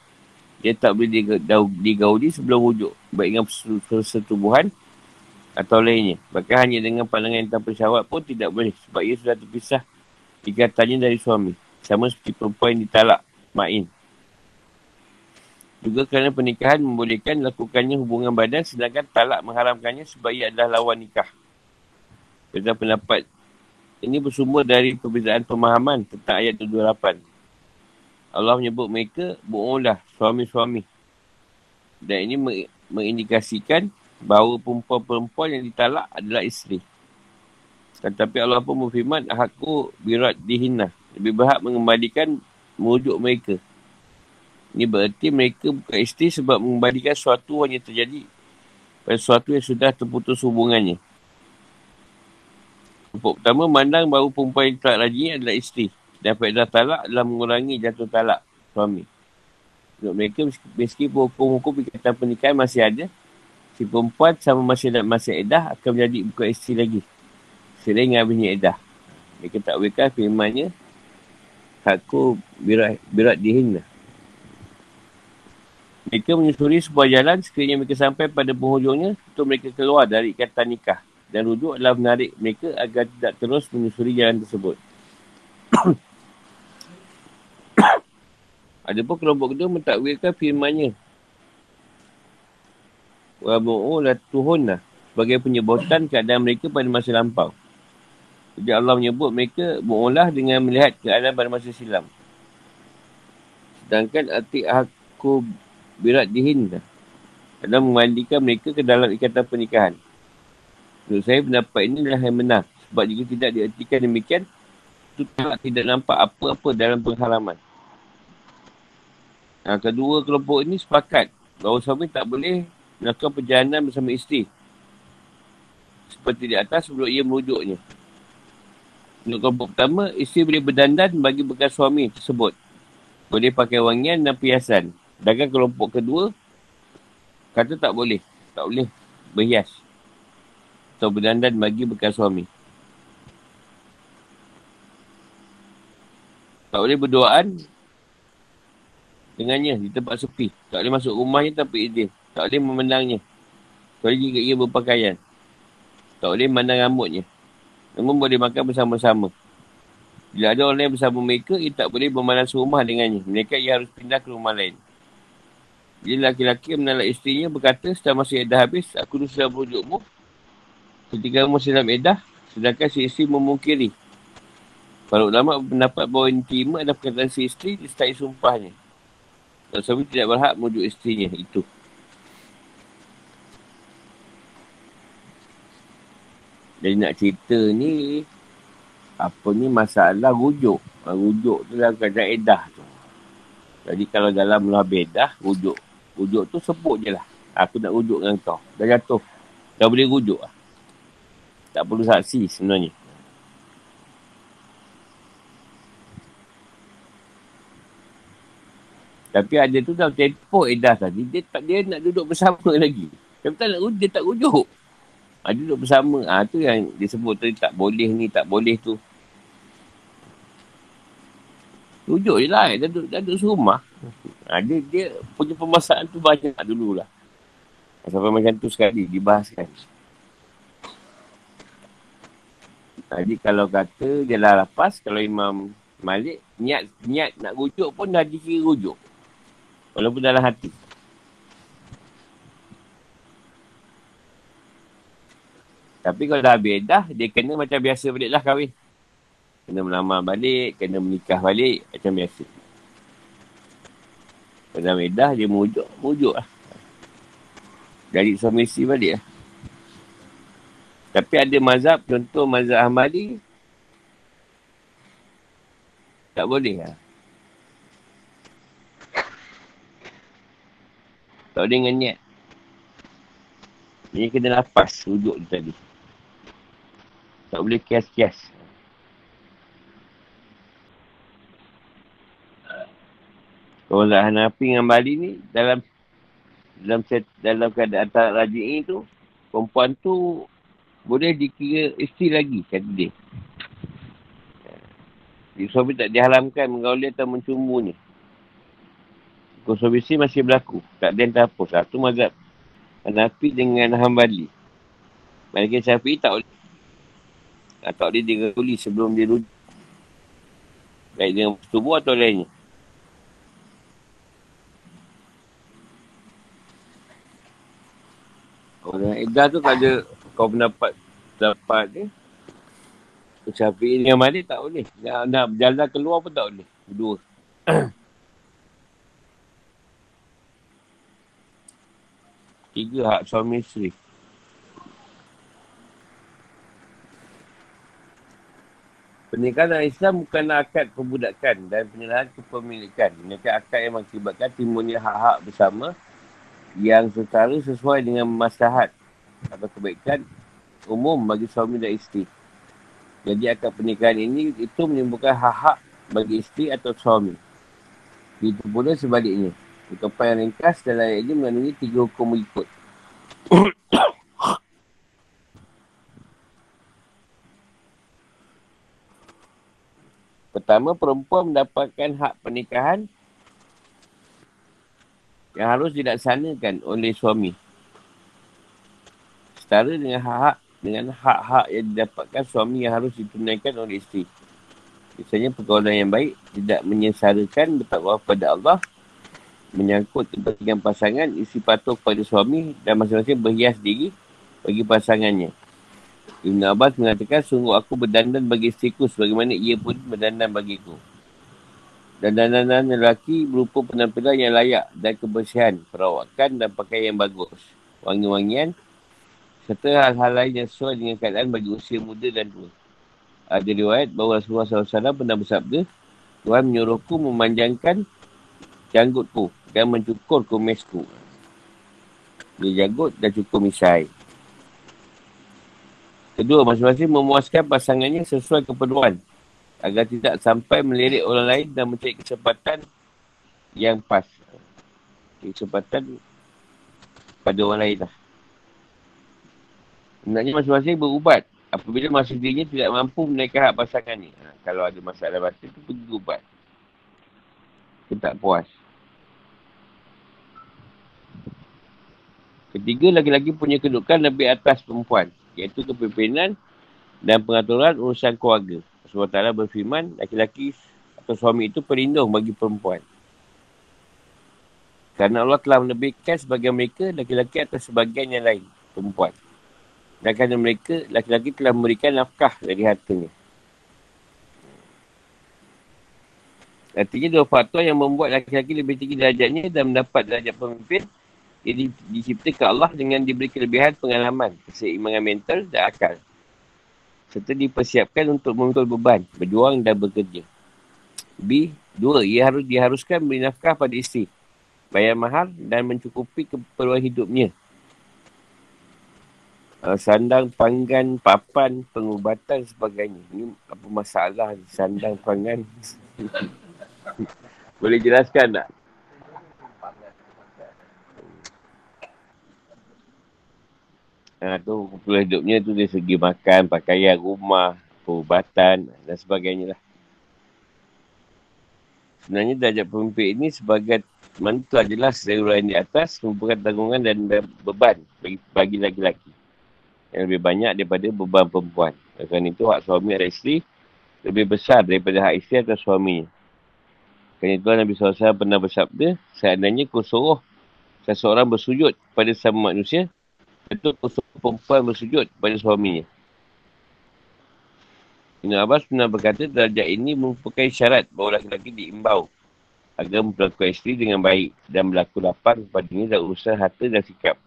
Ia tak boleh digauli sebelum wujud. Baik dengan persetubuhan atau lainnya. Bahkan hanya dengan pandangan yang tanpa syawat pun tidak boleh. Sebab ia sudah terpisah ikatannya dari suami. Sama seperti perempuan yang ditalak, ma'in. Juga kerana pernikahan membolehkan lakukannya hubungan badan sedangkan talak mengharamkannya sebab ia adalah lawan nikah. Tentang pendapat ini bersumber dari perbezaan pemahaman tentang ayat 28. Allah menyebut mereka bohonglah suami-suami. Dan ini mengindikasikan bahawa perempuan-perempuan yang ditalak adalah isteri. Tetapi Allah pun berfirman, aku birat dihina. Lebih berhak mengembalikan merujuk mereka. Ini berarti mereka bukan isteri sebab mengembalikan sesuatu hanya terjadi pada sesuatu yang sudah terputus hubungannya. Kelompok pertama mandang bahawa perempuan yang tak rajin adalah isteri. Dan faedah talak adalah mengurangi jatuh talak suami. Untuk mereka, meskipun hukum-hukum ikatan pernikahan masih ada, si perempuan sama masih dalam masa edah akan menjadi bukan isteri lagi. Dengan habisnya edah. Mereka tak bolehkan firmannya, aku birat, birat dihina. Mereka menyusuri sebuah jalan sekiranya mereka sampai pada penghujungnya untuk mereka keluar dari ikatan nikah. Dan rujuk adalah menarik mereka agar tidak terus menyusuri jalan tersebut. Ada pun kelompok kedua mentakwilkan firmannya. Wa mu'u la sebagai penyebutan keadaan mereka pada masa lampau. Jadi Allah menyebut mereka mu'ulah dengan melihat keadaan pada masa silam. Sedangkan arti aku birat dihin adalah memandikan mereka ke dalam ikatan pernikahan. Menurut saya pendapat ini adalah yang benar. Sebab jika tidak diartikan demikian, itu tidak nampak apa-apa dalam penghalaman. Nah, kedua kelompok ini sepakat bahawa suami tak boleh melakukan perjalanan bersama isteri. Seperti di atas sebelum ia merujuknya. Untuk kelompok pertama, isteri boleh berdandan bagi bekas suami tersebut. Boleh pakai wangian dan perhiasan. Sedangkan kelompok kedua kata tak boleh. Tak boleh berhias. Atau berdandan bagi bekas suami. Tak boleh berdoaan dengannya di tempat sepi. Tak boleh masuk rumahnya tanpa izin. Tak boleh memandangnya. Kecuali jika ia berpakaian. Tak boleh memandang rambutnya. Namun boleh makan bersama-sama. Bila ada orang yang bersama mereka, ia tak boleh bermalam serumah dengannya. Mereka ia harus pindah ke rumah lain. Bila laki-laki menalak isterinya berkata setelah masa edah habis, aku sudah berujukmu. Ketika masih dalam edah, sedangkan si isteri memungkiri. Para ulama berpendapat bahawa yang terima adalah perkataan si isteri disertai sumpahnya. Dan suami tidak berhak merujuk isterinya. Itu. Jadi nak cerita ni, apa ni masalah rujuk. Rujuk tu dalam keadaan edah tu. Jadi kalau dalam belah bedah, rujuk Rujuk tu sebut je lah. Aku nak rujuk dengan kau. Dah jatuh. Dah boleh rujuk lah. Tak perlu saksi sebenarnya. Tapi ada tu dah tempoh edah tadi. Dia tak dia nak duduk bersama lagi. Tapi tak nak dia tak rujuk. Ha, duduk bersama. Ah ha, tu yang disebut tadi tak boleh ni, tak boleh tu. Rujuk je lah. Dah duduk, dah duduk serumah. Ha, dia, dia punya pemasaran tu banyak dulu lah. Sampai macam tu sekali dibahaskan. Jadi kalau kata dia lah lepas, kalau Imam Malik, niat niat nak rujuk pun dah dikira rujuk. Walaupun dalam hati. Tapi kalau dah habis dah, dia kena macam biasa balik lah kahwin. Kena melamar balik, kena menikah balik, macam biasa. Kalau dah medah, dia mujuk, mujuk lah. Jadi suami isteri balik lah. Tapi ada mazhab, contoh mazhab Ahmadi, tak boleh lah. Tak boleh dengan niat. Ini kena lapas tu tadi. Tak boleh kias-kias. Kalau nak Hanafi dengan Bali ni, dalam dalam set, dalam keadaan tak rajin ini tu, perempuan tu boleh dikira isteri lagi, kata dia. Jadi suami tak diharamkan menggauli atau mencumbu ni. Konsumsi masih berlaku. Tak ada yang terhapus. Satu mazhab Hanafi dengan Hanbali. Mereka Syafi'i tak boleh. Tak boleh diguli sebelum dia rujuk. Baik dengan tubuh atau lainnya. Orang Edah tu kalau kau pendapat dapat ni. Syafi'i dengan Malik tak boleh. Nak, nak berjalan keluar pun tak boleh. Dua. tiga hak suami isteri. Pernikahan Islam bukan akad perbudakan dan penyerahan kepemilikan. Mereka akad yang mengakibatkan timbulnya hak-hak bersama yang setara sesuai dengan masyarakat atau kebaikan umum bagi suami dan isteri. Jadi akad pernikahan ini itu menimbulkan hak-hak bagi isteri atau suami. Itu pula sebaliknya. Ungkapan yang ringkas dalam ayat ini mengandungi tiga hukum berikut. Pertama, perempuan mendapatkan hak pernikahan yang harus dilaksanakan oleh suami. Setara dengan hak-hak dengan hak-hak yang didapatkan suami yang harus ditunaikan oleh isteri. Misalnya pergaulan yang baik tidak menyesarakan bertakwa kepada Allah menyangkut kepentingan pasangan, isi patuh kepada suami dan masing-masing berhias diri bagi pasangannya. Ibn Abbas mengatakan, sungguh aku berdandan bagi istriku sebagaimana ia pun berdandan bagiku. Dan dandanan lelaki berupa penampilan yang layak dan kebersihan, perawakan dan pakaian yang bagus. Wangi-wangian serta hal-hal lain yang sesuai dengan keadaan bagi usia muda dan tua. Ada riwayat bahawa Rasulullah SAW pernah bersabda, Tuhan menyuruhku memanjangkan janggutku dan mencukur kumisku. Dia janggut dan cukur misai. Kedua, masing-masing memuaskan pasangannya sesuai keperluan agar tidak sampai melirik orang lain dan mencari kesempatan yang pas. Kesempatan pada orang lain lah. Sebenarnya masing-masing berubat apabila masa dirinya tidak mampu menaikkan hak pasangannya. Ha, kalau ada masalah batin tu pergi ubat. Kita tak puas. Ketiga, lagi-lagi punya kedudukan lebih atas perempuan. Iaitu kepimpinan dan pengaturan urusan keluarga. Sebab Ta'ala berfirman, laki-laki atau suami itu perlindung bagi perempuan. Kerana Allah telah menebihkan sebagian mereka laki-laki atas sebagian yang lain, perempuan. Dan kerana mereka, laki-laki telah memberikan nafkah dari hartanya. Artinya dua faktor yang membuat laki-laki lebih tinggi derajatnya dan mendapat derajat pemimpin ia diciptakan Allah dengan diberi kelebihan pengalaman, keseimbangan mental dan akal. Serta dipersiapkan untuk memikul beban, berjuang dan bekerja. B. Dua, ia harus diharuskan beri nafkah pada isteri. Bayar mahal dan mencukupi keperluan hidupnya. Uh, sandang, panggan, papan, pengubatan sebagainya. Ini apa masalah sandang, panggan? Boleh jelaskan tak? Ha, tu keperluan hidupnya tu dari segi makan, pakaian, rumah, perubatan dan sebagainya lah. Sebenarnya darjat pemimpin ini sebagai mana tu jelas dari orang di atas merupakan tanggungan dan beban bagi, bagi laki-laki. Yang lebih banyak daripada beban perempuan. Kerana itu hak suami atau isteri lebih besar daripada hak isteri atau suami. Kerana itu Nabi SAW pernah bersabda, seandainya kau suruh seseorang bersujud pada sama manusia, itu kau suruh perempuan bersujud pada suaminya. Ibn Abbas pernah berkata, derajat ini merupakan syarat bahawa lelaki diimbau agar memperlakukan isteri dengan baik dan berlaku lapar kepadanya dan urusan harta dan sikap.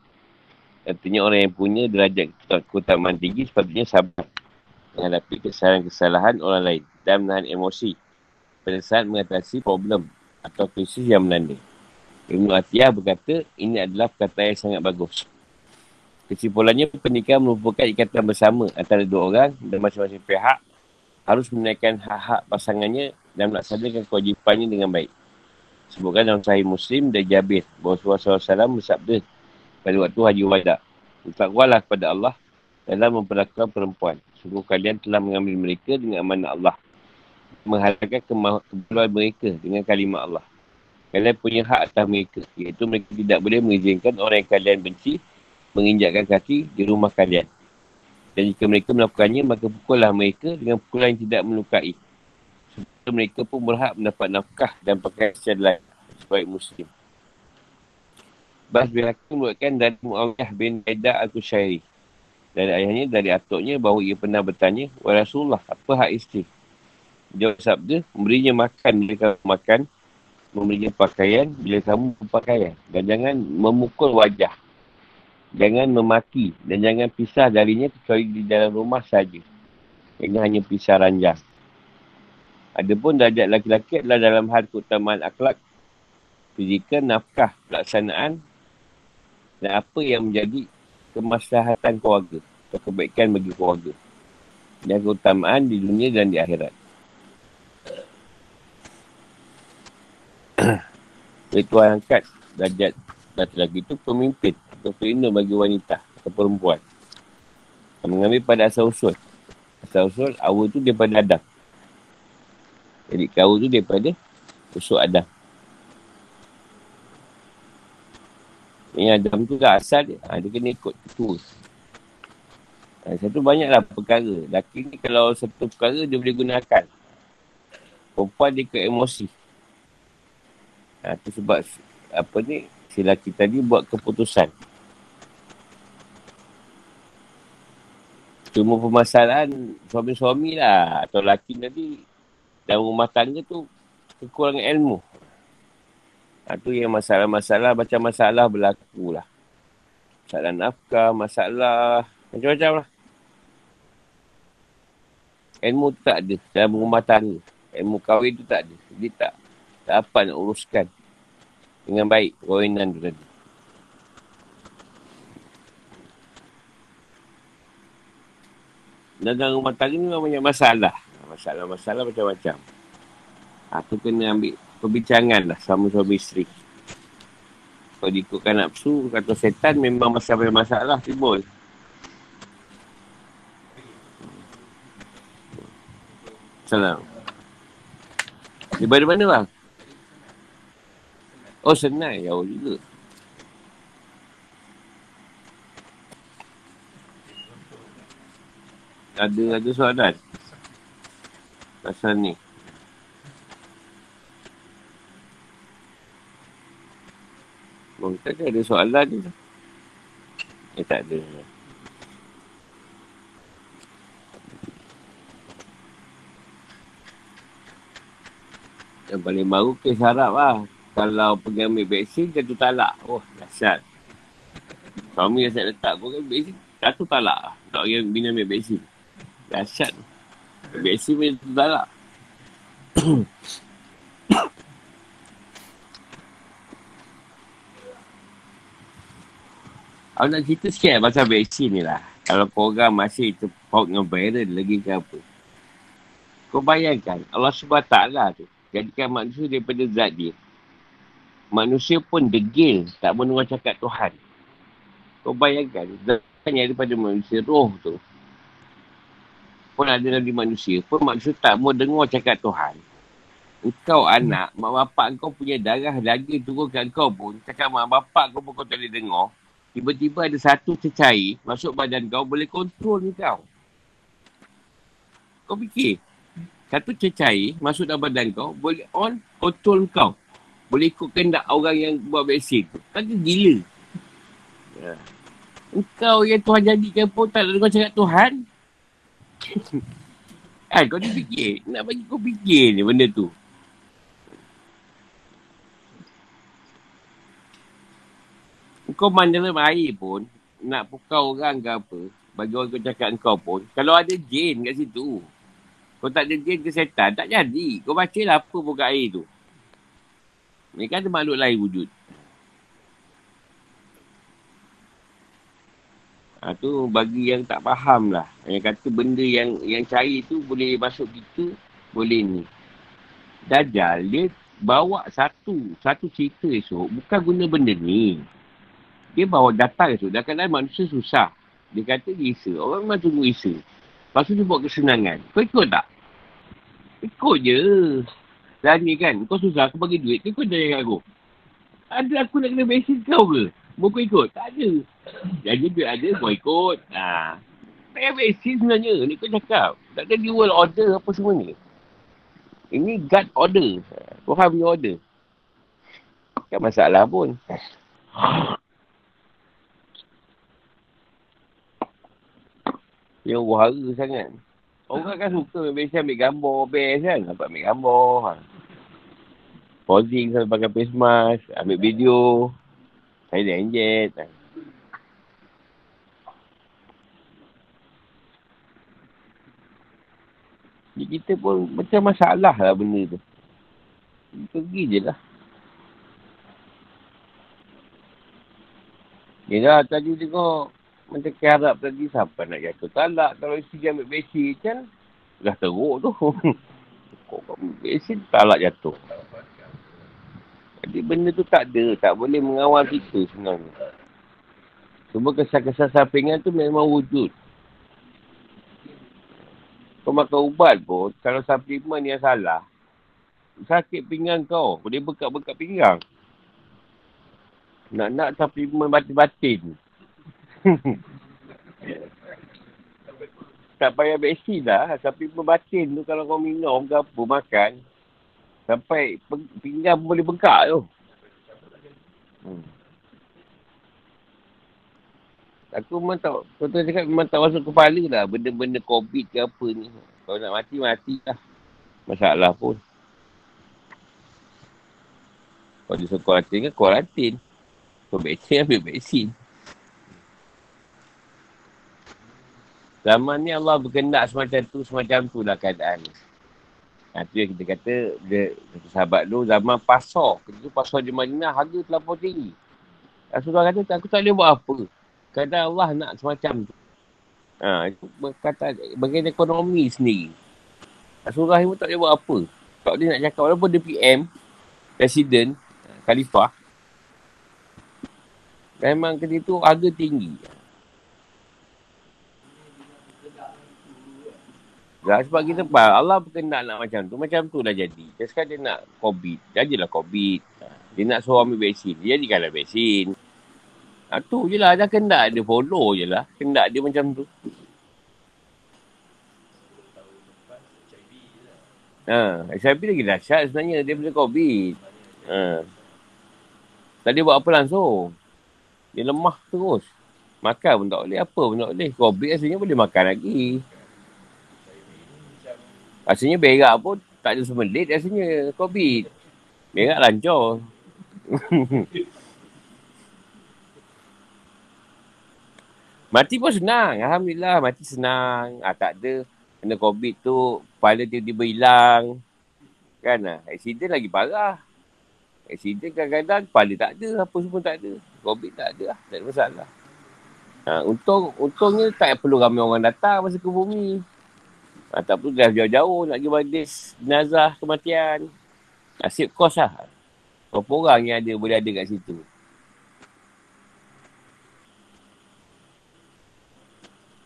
Artinya orang yang punya derajat keutamaan tinggi sepatutnya sabar menghadapi kesalahan-kesalahan orang lain dan menahan emosi pada saat mengatasi problem atau krisis yang melanda. Ibn Atiyah berkata, ini adalah perkataan yang sangat bagus. Kesimpulannya, pernikahan merupakan ikatan bersama antara dua orang dan masing-masing pihak harus menaikkan hak-hak pasangannya dan melaksanakan kewajipannya dengan baik. Sebutkan dalam sahih Muslim dan Jabir bahawa Rasulullah SAW bersabda pada waktu Haji Wada. Bertakwalah kepada Allah dalam memperlakukan perempuan. Sungguh kalian telah mengambil mereka dengan amanah Allah menghalalkan kemahuan mereka dengan kalimat Allah. Kalian punya hak atas mereka, iaitu mereka tidak boleh mengizinkan orang yang kalian benci menginjakkan kaki di rumah kalian. Dan jika mereka melakukannya, maka pukullah mereka dengan pukulan yang tidak melukai. Sebab mereka pun berhak mendapat nafkah dan pakaian secara lain sebagai Muslim. Bas bin Hakim menuatkan dari Muawiyah bin Aidah Al-Kushairi. Dari ayahnya, dari atuknya bahawa ia pernah bertanya, Wa Rasulullah, apa hak isteri? Dia sabda, memberinya makan bila kamu makan, memberinya pakaian bila kamu berpakaian. Dan jangan memukul wajah. Jangan memaki dan jangan pisah darinya kecuali di dalam rumah saja. Ini hanya pisah ranjang. Adapun darjat laki-laki adalah dalam hal keutamaan akhlak, fizikal, nafkah, pelaksanaan dan apa yang menjadi kemaslahatan keluarga atau kebaikan bagi keluarga. Dan keutamaan di dunia dan di akhirat. Tuhan angkat darjat laki lagi itu pemimpin atau pelindung bagi wanita atau perempuan. Mengambil pada asal usul. Asal usul awal tu daripada Adam. Jadi kau tu daripada usul Adam. Ini Adam tu dah asal dia. Ha, dia kena ikut tu. Ha, satu banyaklah perkara. Laki ni kalau satu perkara dia boleh gunakan. Perempuan dia ke emosi. Ha, tu sebab apa ni si lelaki tadi buat keputusan. Cuma permasalahan suami-suami lah atau lelaki tadi dalam rumah tangga tu kekurangan ilmu. Ha, tu yang masalah-masalah macam masalah berlaku lah. Masalah nafkah, masalah macam-macam lah. Ilmu tu tak ada dalam rumah tangga. Ilmu kahwin tu tak ada. Dia tak tak apa nak uruskan dengan baik perkahwinan tu tadi. Dan dalam rumah tangga ni banyak masalah. Masalah-masalah macam-macam. Ha, tu kena ambil perbincangan lah sama suami isteri. Kalau diikutkan nafsu, kata setan memang masalah-masalah timbul. Salam. Daripada mana bang? Oh senang jauh juga. Ada ada soalan. Pasal ni. Oh, tak ada soalan ni. Eh tak ada. Yang paling baru kes harap lah kalau pergi ambil vaksin, jatuh talak. Oh, dahsyat. Suami yang saya letak, kau kan vaksin, jatuh talak. Tak kira bina ambil vaksin. Dahsyat. Vaksin pun jatuh talak. Aku nak cerita sikit pasal vaksin ni lah. Kalau korang masih terpaut dengan viral lagi ke apa. Kau bayangkan Allah SWT tu jadikan manusia daripada zat dia manusia pun degil tak mendengar cakap Tuhan. Kau bayangkan, Tuhan yang daripada manusia, roh tu. Pun ada dari manusia, pun manusia tak mau dengar cakap Tuhan. Engkau anak, mak bapak kau punya darah lagi turun kat kau pun, cakap mak bapak kau pun kau tak boleh dengar. Tiba-tiba ada satu cecair masuk badan kau, boleh kontrol ni kau. Kau fikir. Satu cecair masuk dalam badan kau, boleh on control kau. Boleh ikut kendak orang yang buat vaksin tu. Kan gila. Ya. Engkau yang Tuhan jadikan pun tak ada kau cakap Tuhan. kan kau ni fikir. Nak bagi kau fikir ni benda tu. Kau dalam air pun, nak pukau orang ke apa, bagi orang kau cakap kau pun, kalau ada jin kat situ, kau tak ada jin ke setan, tak jadi. Kau baca lah apa pun kat air tu. Mereka ada makhluk lain wujud. Ha, tu bagi yang tak faham lah. Yang kata benda yang yang cari tu boleh masuk kita, boleh ni. Dajjal, dia bawa satu, satu cerita esok, bukan guna benda ni. Dia bawa datang esok, dah kadang manusia susah. Dia kata dia isa. Orang memang tunggu isa. Lepas tu dia buat kesenangan. Kau ikut tak? Ikut je. Dah ni kan, kau susah, aku bagi duit, kau yang aku. Ada aku nak kena besin kau ke? Mau kau ikut? Tak ada. Jadi duit ada, kau ikut. Ha. Tak payah besin sebenarnya. Ni kau cakap. Tak ada dual order apa semua ni. Ini God order. Kau your order. Kan masalah pun. Yang wahara sangat. Orang kan suka biasa ambil gambar best kan. Dapat ambil gambar. Ha. Posing sampai pakai face mask. Ambil video. Saya dah injet. Ha. Jadi kita pun macam masalah lah benda tu. Pergi je lah. Ya tadi tengok macam keharap tadi siapa nak jatuh talak. Kalau dia ambil besi kan dah teruk tu. Kau ambil besi talak jatuh. Jadi benda tu tak ada. Tak boleh mengawal kita sebenarnya. Cuma kesan-kesan sampingan tu memang wujud. Kau makan ubat pun, kalau suplemen yang salah, sakit pinggang kau. Boleh bekat-bekat pinggang. Nak-nak suplemen batin-batin. tak payah vaksin lah. Tapi pembatin tu kalau kau minum ke apa, makan. Sampai pinggang boleh bengkak tu. Hmm. Aku memang tak, kau cakap memang tak masuk kepala lah. Benda-benda COVID ke apa ni. Kalau nak mati, mati lah. Masalah pun. Kalau dia suruh kuarantin kan, kuarantin. Kau vaksin, ambil vaksin. Zaman ni Allah berkendak semacam tu, semacam tu lah keadaan. Ha, tu yang kita kata, dia, sahabat tu zaman pasar. Kita tu pasar di Madinah, harga terlalu tinggi. Rasulullah kata, aku tak boleh buat apa. Kadang Allah nak semacam tu. Ha, itu berkata, bagian ekonomi sendiri. Rasulullah pun tak boleh buat apa. Tak boleh nak cakap, walaupun dia PM, Presiden, Khalifah, memang ketika tu harga tinggi. Ya, sebab kita faham, Allah berkendak nak macam tu, macam tu dah jadi. Dia sekarang dia nak COVID, jadilah COVID. Dia nak suruh ambil vaksin, dia jadikanlah vaksin. Ha, tu je lah, dah kendak dia follow je lah. Kendak dia macam tu. Ha, HIV lagi dahsyat sebenarnya, boleh COVID. Ha. Tadi buat apa langsung? Dia lemah terus. Makan pun tak boleh, apa pun tak boleh. COVID rasanya boleh makan lagi. Rasanya berak pun tak ada semenit rasanya COVID. Berak lancar. mati pun senang. Alhamdulillah mati senang. Ah, tak ada kena COVID tu kepala tiba-tiba hilang. Kan lah. Accident lagi parah. Accident kadang-kadang kepala tak ada. Apa semua tak ada. COVID tak ada lah. Tak ada masalah. Ha, untung, untungnya tak perlu ramai orang datang masa ke bumi. Ha, tak perlu dah jauh-jauh nak pergi badis jenazah kematian. Nasib kos lah. Berapa orang yang ada boleh ada kat situ.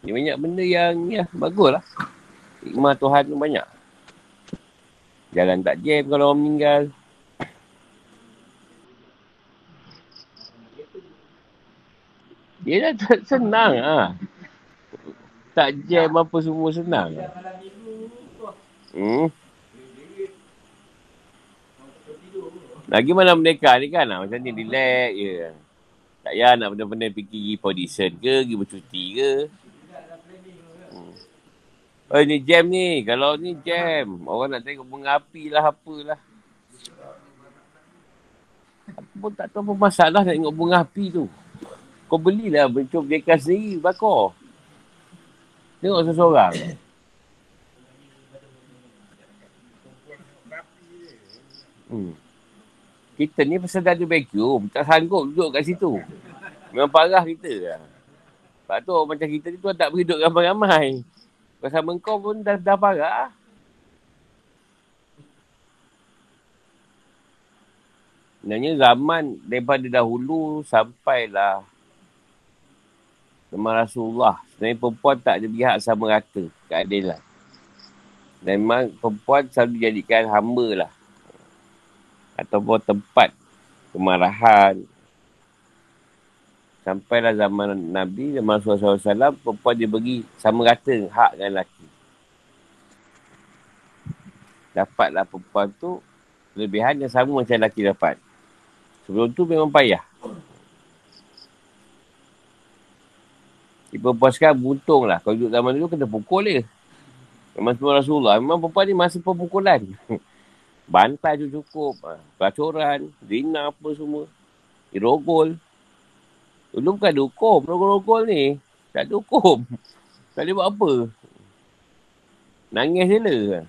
Ni banyak benda yang ya, bagus lah. Hikmah Tuhan tu banyak. Jalan tak jam kalau orang meninggal. Dia dah senang ah. Ha tak jam apa semua senang. Hmm. Lagi mana mereka ni kan lah. Macam ni relax je. Tak payah nak benda-benda fikir pergi audition ke, pergi bercuti ke. Hmm. Oh ni jam ni. Kalau ni jam. Orang nak tengok bunga api lah apalah. Aku pun tak tahu apa masalah nak tengok bunga api tu. Kau belilah bentuk mereka sendiri bakar. Tengok seseorang. Hmm. Kita ni pasal dah ada vacuum. Tak sanggup duduk kat situ. Memang parah kita lah. Sebab tu macam kita ni tu tak boleh duduk ramai-ramai. Pasal kau pun dah, dah parah. Sebenarnya zaman daripada dahulu sampailah sama Rasulullah. Sebenarnya perempuan tak ada pihak sama rata keadilan. Dan memang perempuan selalu dijadikan hamba lah ataupun tempat kemarahan. Sampailah zaman Nabi, zaman SAW, perempuan dia bagi sama rata hak dengan lelaki. Dapatlah perempuan tu kelebihan yang sama macam lelaki dapat. Sebelum tu memang payah. Di perempuan sekarang buntung lah. Kalau duduk zaman dulu kena pukul dia. Memang semua Rasulullah. Memang perempuan ni masa pemukulan. Bantai tu cukup. Ha. Pelacuran, zina apa semua. Dirogol. Dulu bukan ada hukum. Rogol-rogol ni. Tak ada hukum. Tak boleh buat apa. Nangis je lah.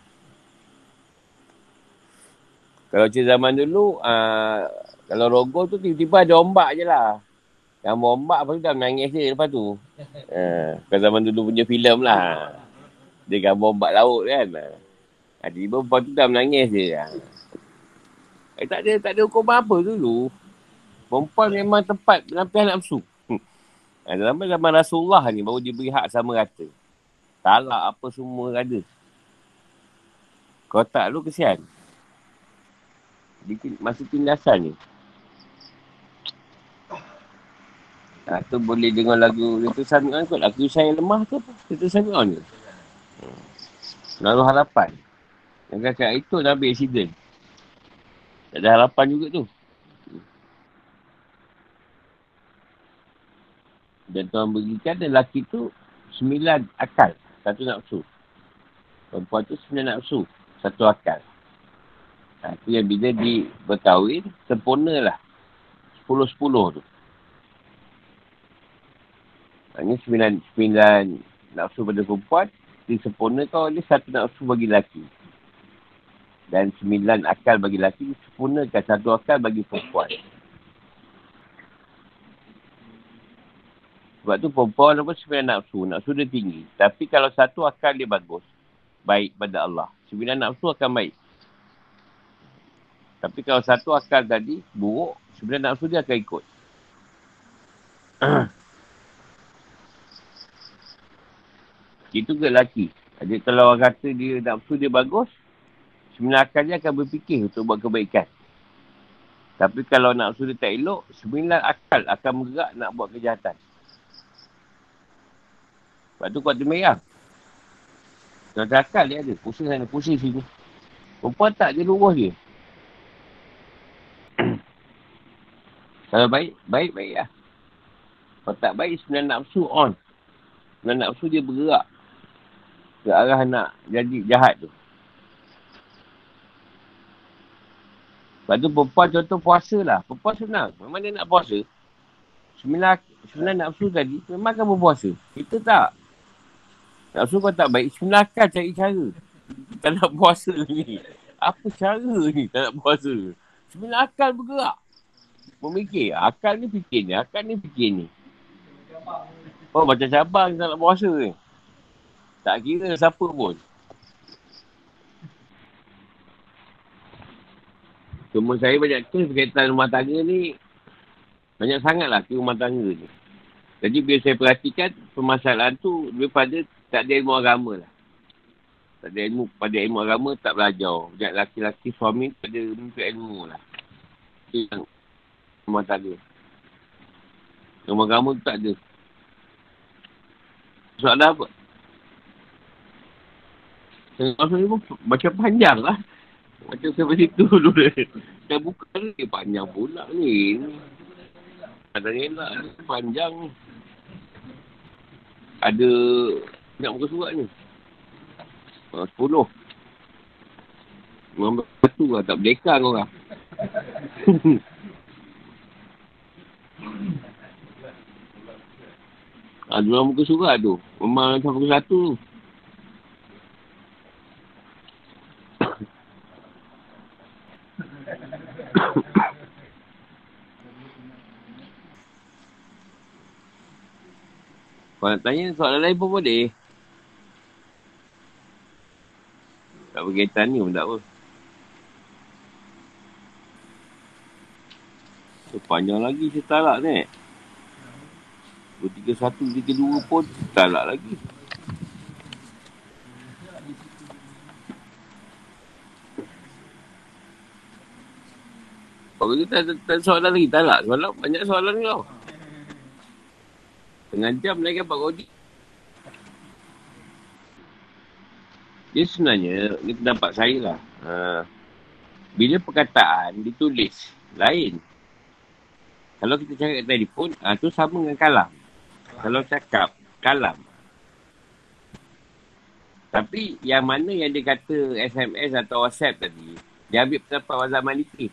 Kalau cerita zaman dulu, uh, kalau rogol tu tiba-tiba ada ombak je lah. Yang ombak apa tu dah menangis je lepas tu. Uh, kalau zaman dulu punya filem lah. Dia gambar ombak laut kan. Ha, tiba perempuan tu dah menangis je. Ha. Eh, tak ada, tak ada hukum apa dulu. Perempuan memang tempat penampilan nafsu. Ha, dalam zaman Rasulullah ni baru diberi hak sama rata. Talak apa semua ada. Kau tak lu kesian. Di masa tindasan ni. Ha, tu boleh dengar lagu Itu Sami'on kot. Lagu saya lemah tu apa? Itu Sami'on ke? Hmm. Lalu harapan. Yang kakak itu Nabi accident. Tak ada harapan juga tu. Dan Tuhan berikan lelaki tu sembilan akal. Satu nafsu. Perempuan tu sembilan nafsu. Satu akal. Ha, itu yang bila di berkahwin, sempurna lah. Sepuluh-sepuluh tu. Hanya sembilan, sembilan nafsu pada perempuan, disempurnakan oleh satu nafsu bagi lelaki dan sembilan akal bagi lelaki sempurnakan satu akal bagi perempuan. Sebab tu perempuan apa sembilan nafsu. Nafsu dia tinggi. Tapi kalau satu akal dia bagus. Baik pada Allah. Sembilan nafsu akan baik. Tapi kalau satu akal tadi buruk. Sembilan nafsu dia akan ikut. Itu ke lelaki. Jadi kalau orang kata dia nafsu dia bagus sembilan akal dia akan berfikir untuk buat kebaikan. Tapi kalau nak suruh tak elok, sembilan akal akan bergerak nak buat kejahatan. Sebab tu kuat merah. Kalau akal dia ada, pusing sana, pusing sini. Perempuan tak, dia lurus dia. kalau baik, baik, baik lah. Kalau tak baik, sembilan nafsu on. Sembilan nafsu dia bergerak. Ke arah nak jadi jahat tu. Lepas tu perempuan contoh puasa lah. Perempuan senang. Memang dia nak puasa. Sembilan, sembilan nafsu tadi memang akan berpuasa. Kita tak. Nafsu kau tak baik. Sembilan akan cari cara. Tak nak puasa ni. Apa cara ni tak nak puasa? Sembilan akal bergerak. Memikir. Akal ni fikir ni. Akal ni fikir ni. Oh macam cabang tak nak puasa ni. Tak kira siapa pun. Cuma saya banyak kes berkaitan rumah tangga ni banyak sangat lah ke rumah tangga ni. Jadi bila saya perhatikan permasalahan tu lebih pada tak ada ilmu agama lah. Tak ada ilmu, pada ilmu agama tak belajar. Banyak laki-laki suami tak ada ilmu lah. Yang rumah tangga. Ilmu agama tu tak ada. Soalan apa? Ni pun macam panjang lah. Macam sampai situ dulu dia. Dah buka ni panjang pula ni. Ada elak ni panjang ni. Ada nak muka surat ni. Uh, sepuluh. Memang betul lah. Tak berdeka kau lah. Ah, dua muka surat tu. Memang sampai ke satu tu. Kalau nak tanya soalan lain pun boleh. Tak berkaitan ni pun tak apa. So, panjang lagi saya talak ni. 231, 32 pun talak lagi. Kalau kita tak, soalan lagi, talak. Soalan, banyak soalan kau. Tengah jam lagi apa kau Dia sebenarnya, ni pendapat saya lah. Ha, bila perkataan ditulis, lain. Kalau kita cakap telefon, ha, tu sama dengan kalam. Kalau cakap, kalam. Tapi yang mana yang dia kata SMS atau WhatsApp tadi, dia ambil pendapat Wazam Maliki.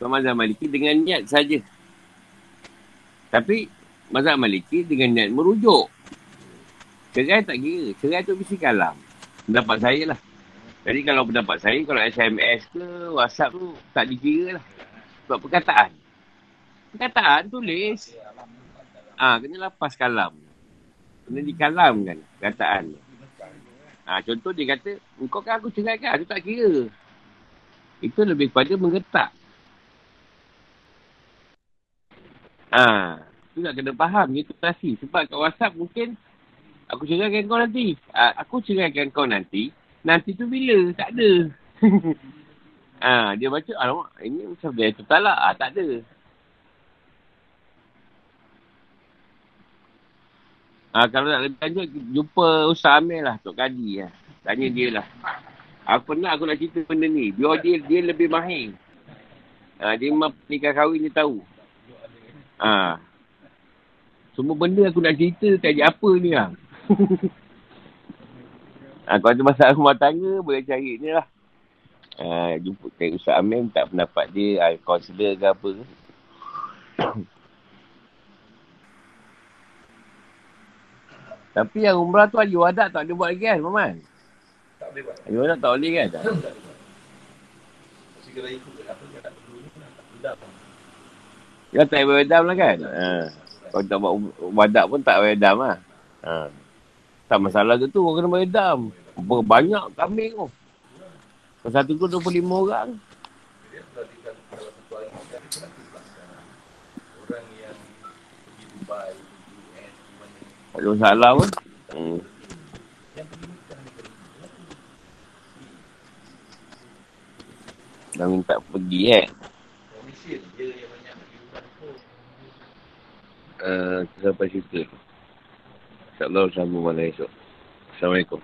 Mazhab Maliki dengan niat saja. Tapi Mazhab Maliki dengan niat merujuk. Cerai tak kira. Cerai tu mesti kalam. Pendapat saya lah. Jadi kalau pendapat saya, kalau SMS ke WhatsApp tu tak dikira lah. Sebab perkataan. Perkataan tulis. Ah, ha, kena lepas kalam. Kena dikalamkan perkataan. Ah, ha, contoh dia kata, kau kan aku ceraikan, tu tak kira. Itu lebih kepada menggetak. Ha, tu nak kena faham itu pasti. Sebab kat WhatsApp mungkin aku ceraikan kau nanti. Ha, aku ceraikan kau nanti. Nanti tu bila? Tak ada. ha, dia baca, alamak, ini macam dia tu talak. Ha, tak ada. Ha, kalau nak lebih lanjut, jumpa Ustaz Amir lah, Tok Kadi lah. Tanya dia lah. Aku pernah aku nak cerita benda ni. Biar dia, dia lebih mahir. Ha, dia memang nikah kahwin dia tahu. Ha. Semua benda aku nak cerita tak jadi apa ni lah. ha, kalau ada masalah rumah tangga, boleh cari ni lah. Ha, jumpa kayak Ustaz Amin, tak pendapat dia, ha, consider ke apa ke. Tapi yang umrah tu Haji Wadak tak ada buat lagi kan, Maman? Tak boleh buat. Haji Wadak tak boleh kan? Tak boleh. Masih kena ikut apa, tak perlu ni, tak perlu Ya tak payah dam lah kan. Ha. Kalau tak buat wadak pun tak payah dam lah. Ha. Tak masalah tu tu, orang kena bayar dam. Banyak kambing tu. Kalau satu tu 25 orang. Tak ada masalah pun. Hmm. Dah minta pergi eh. Uh, sampai situ. InsyaAllah sambung malam esok. Assalamualaikum.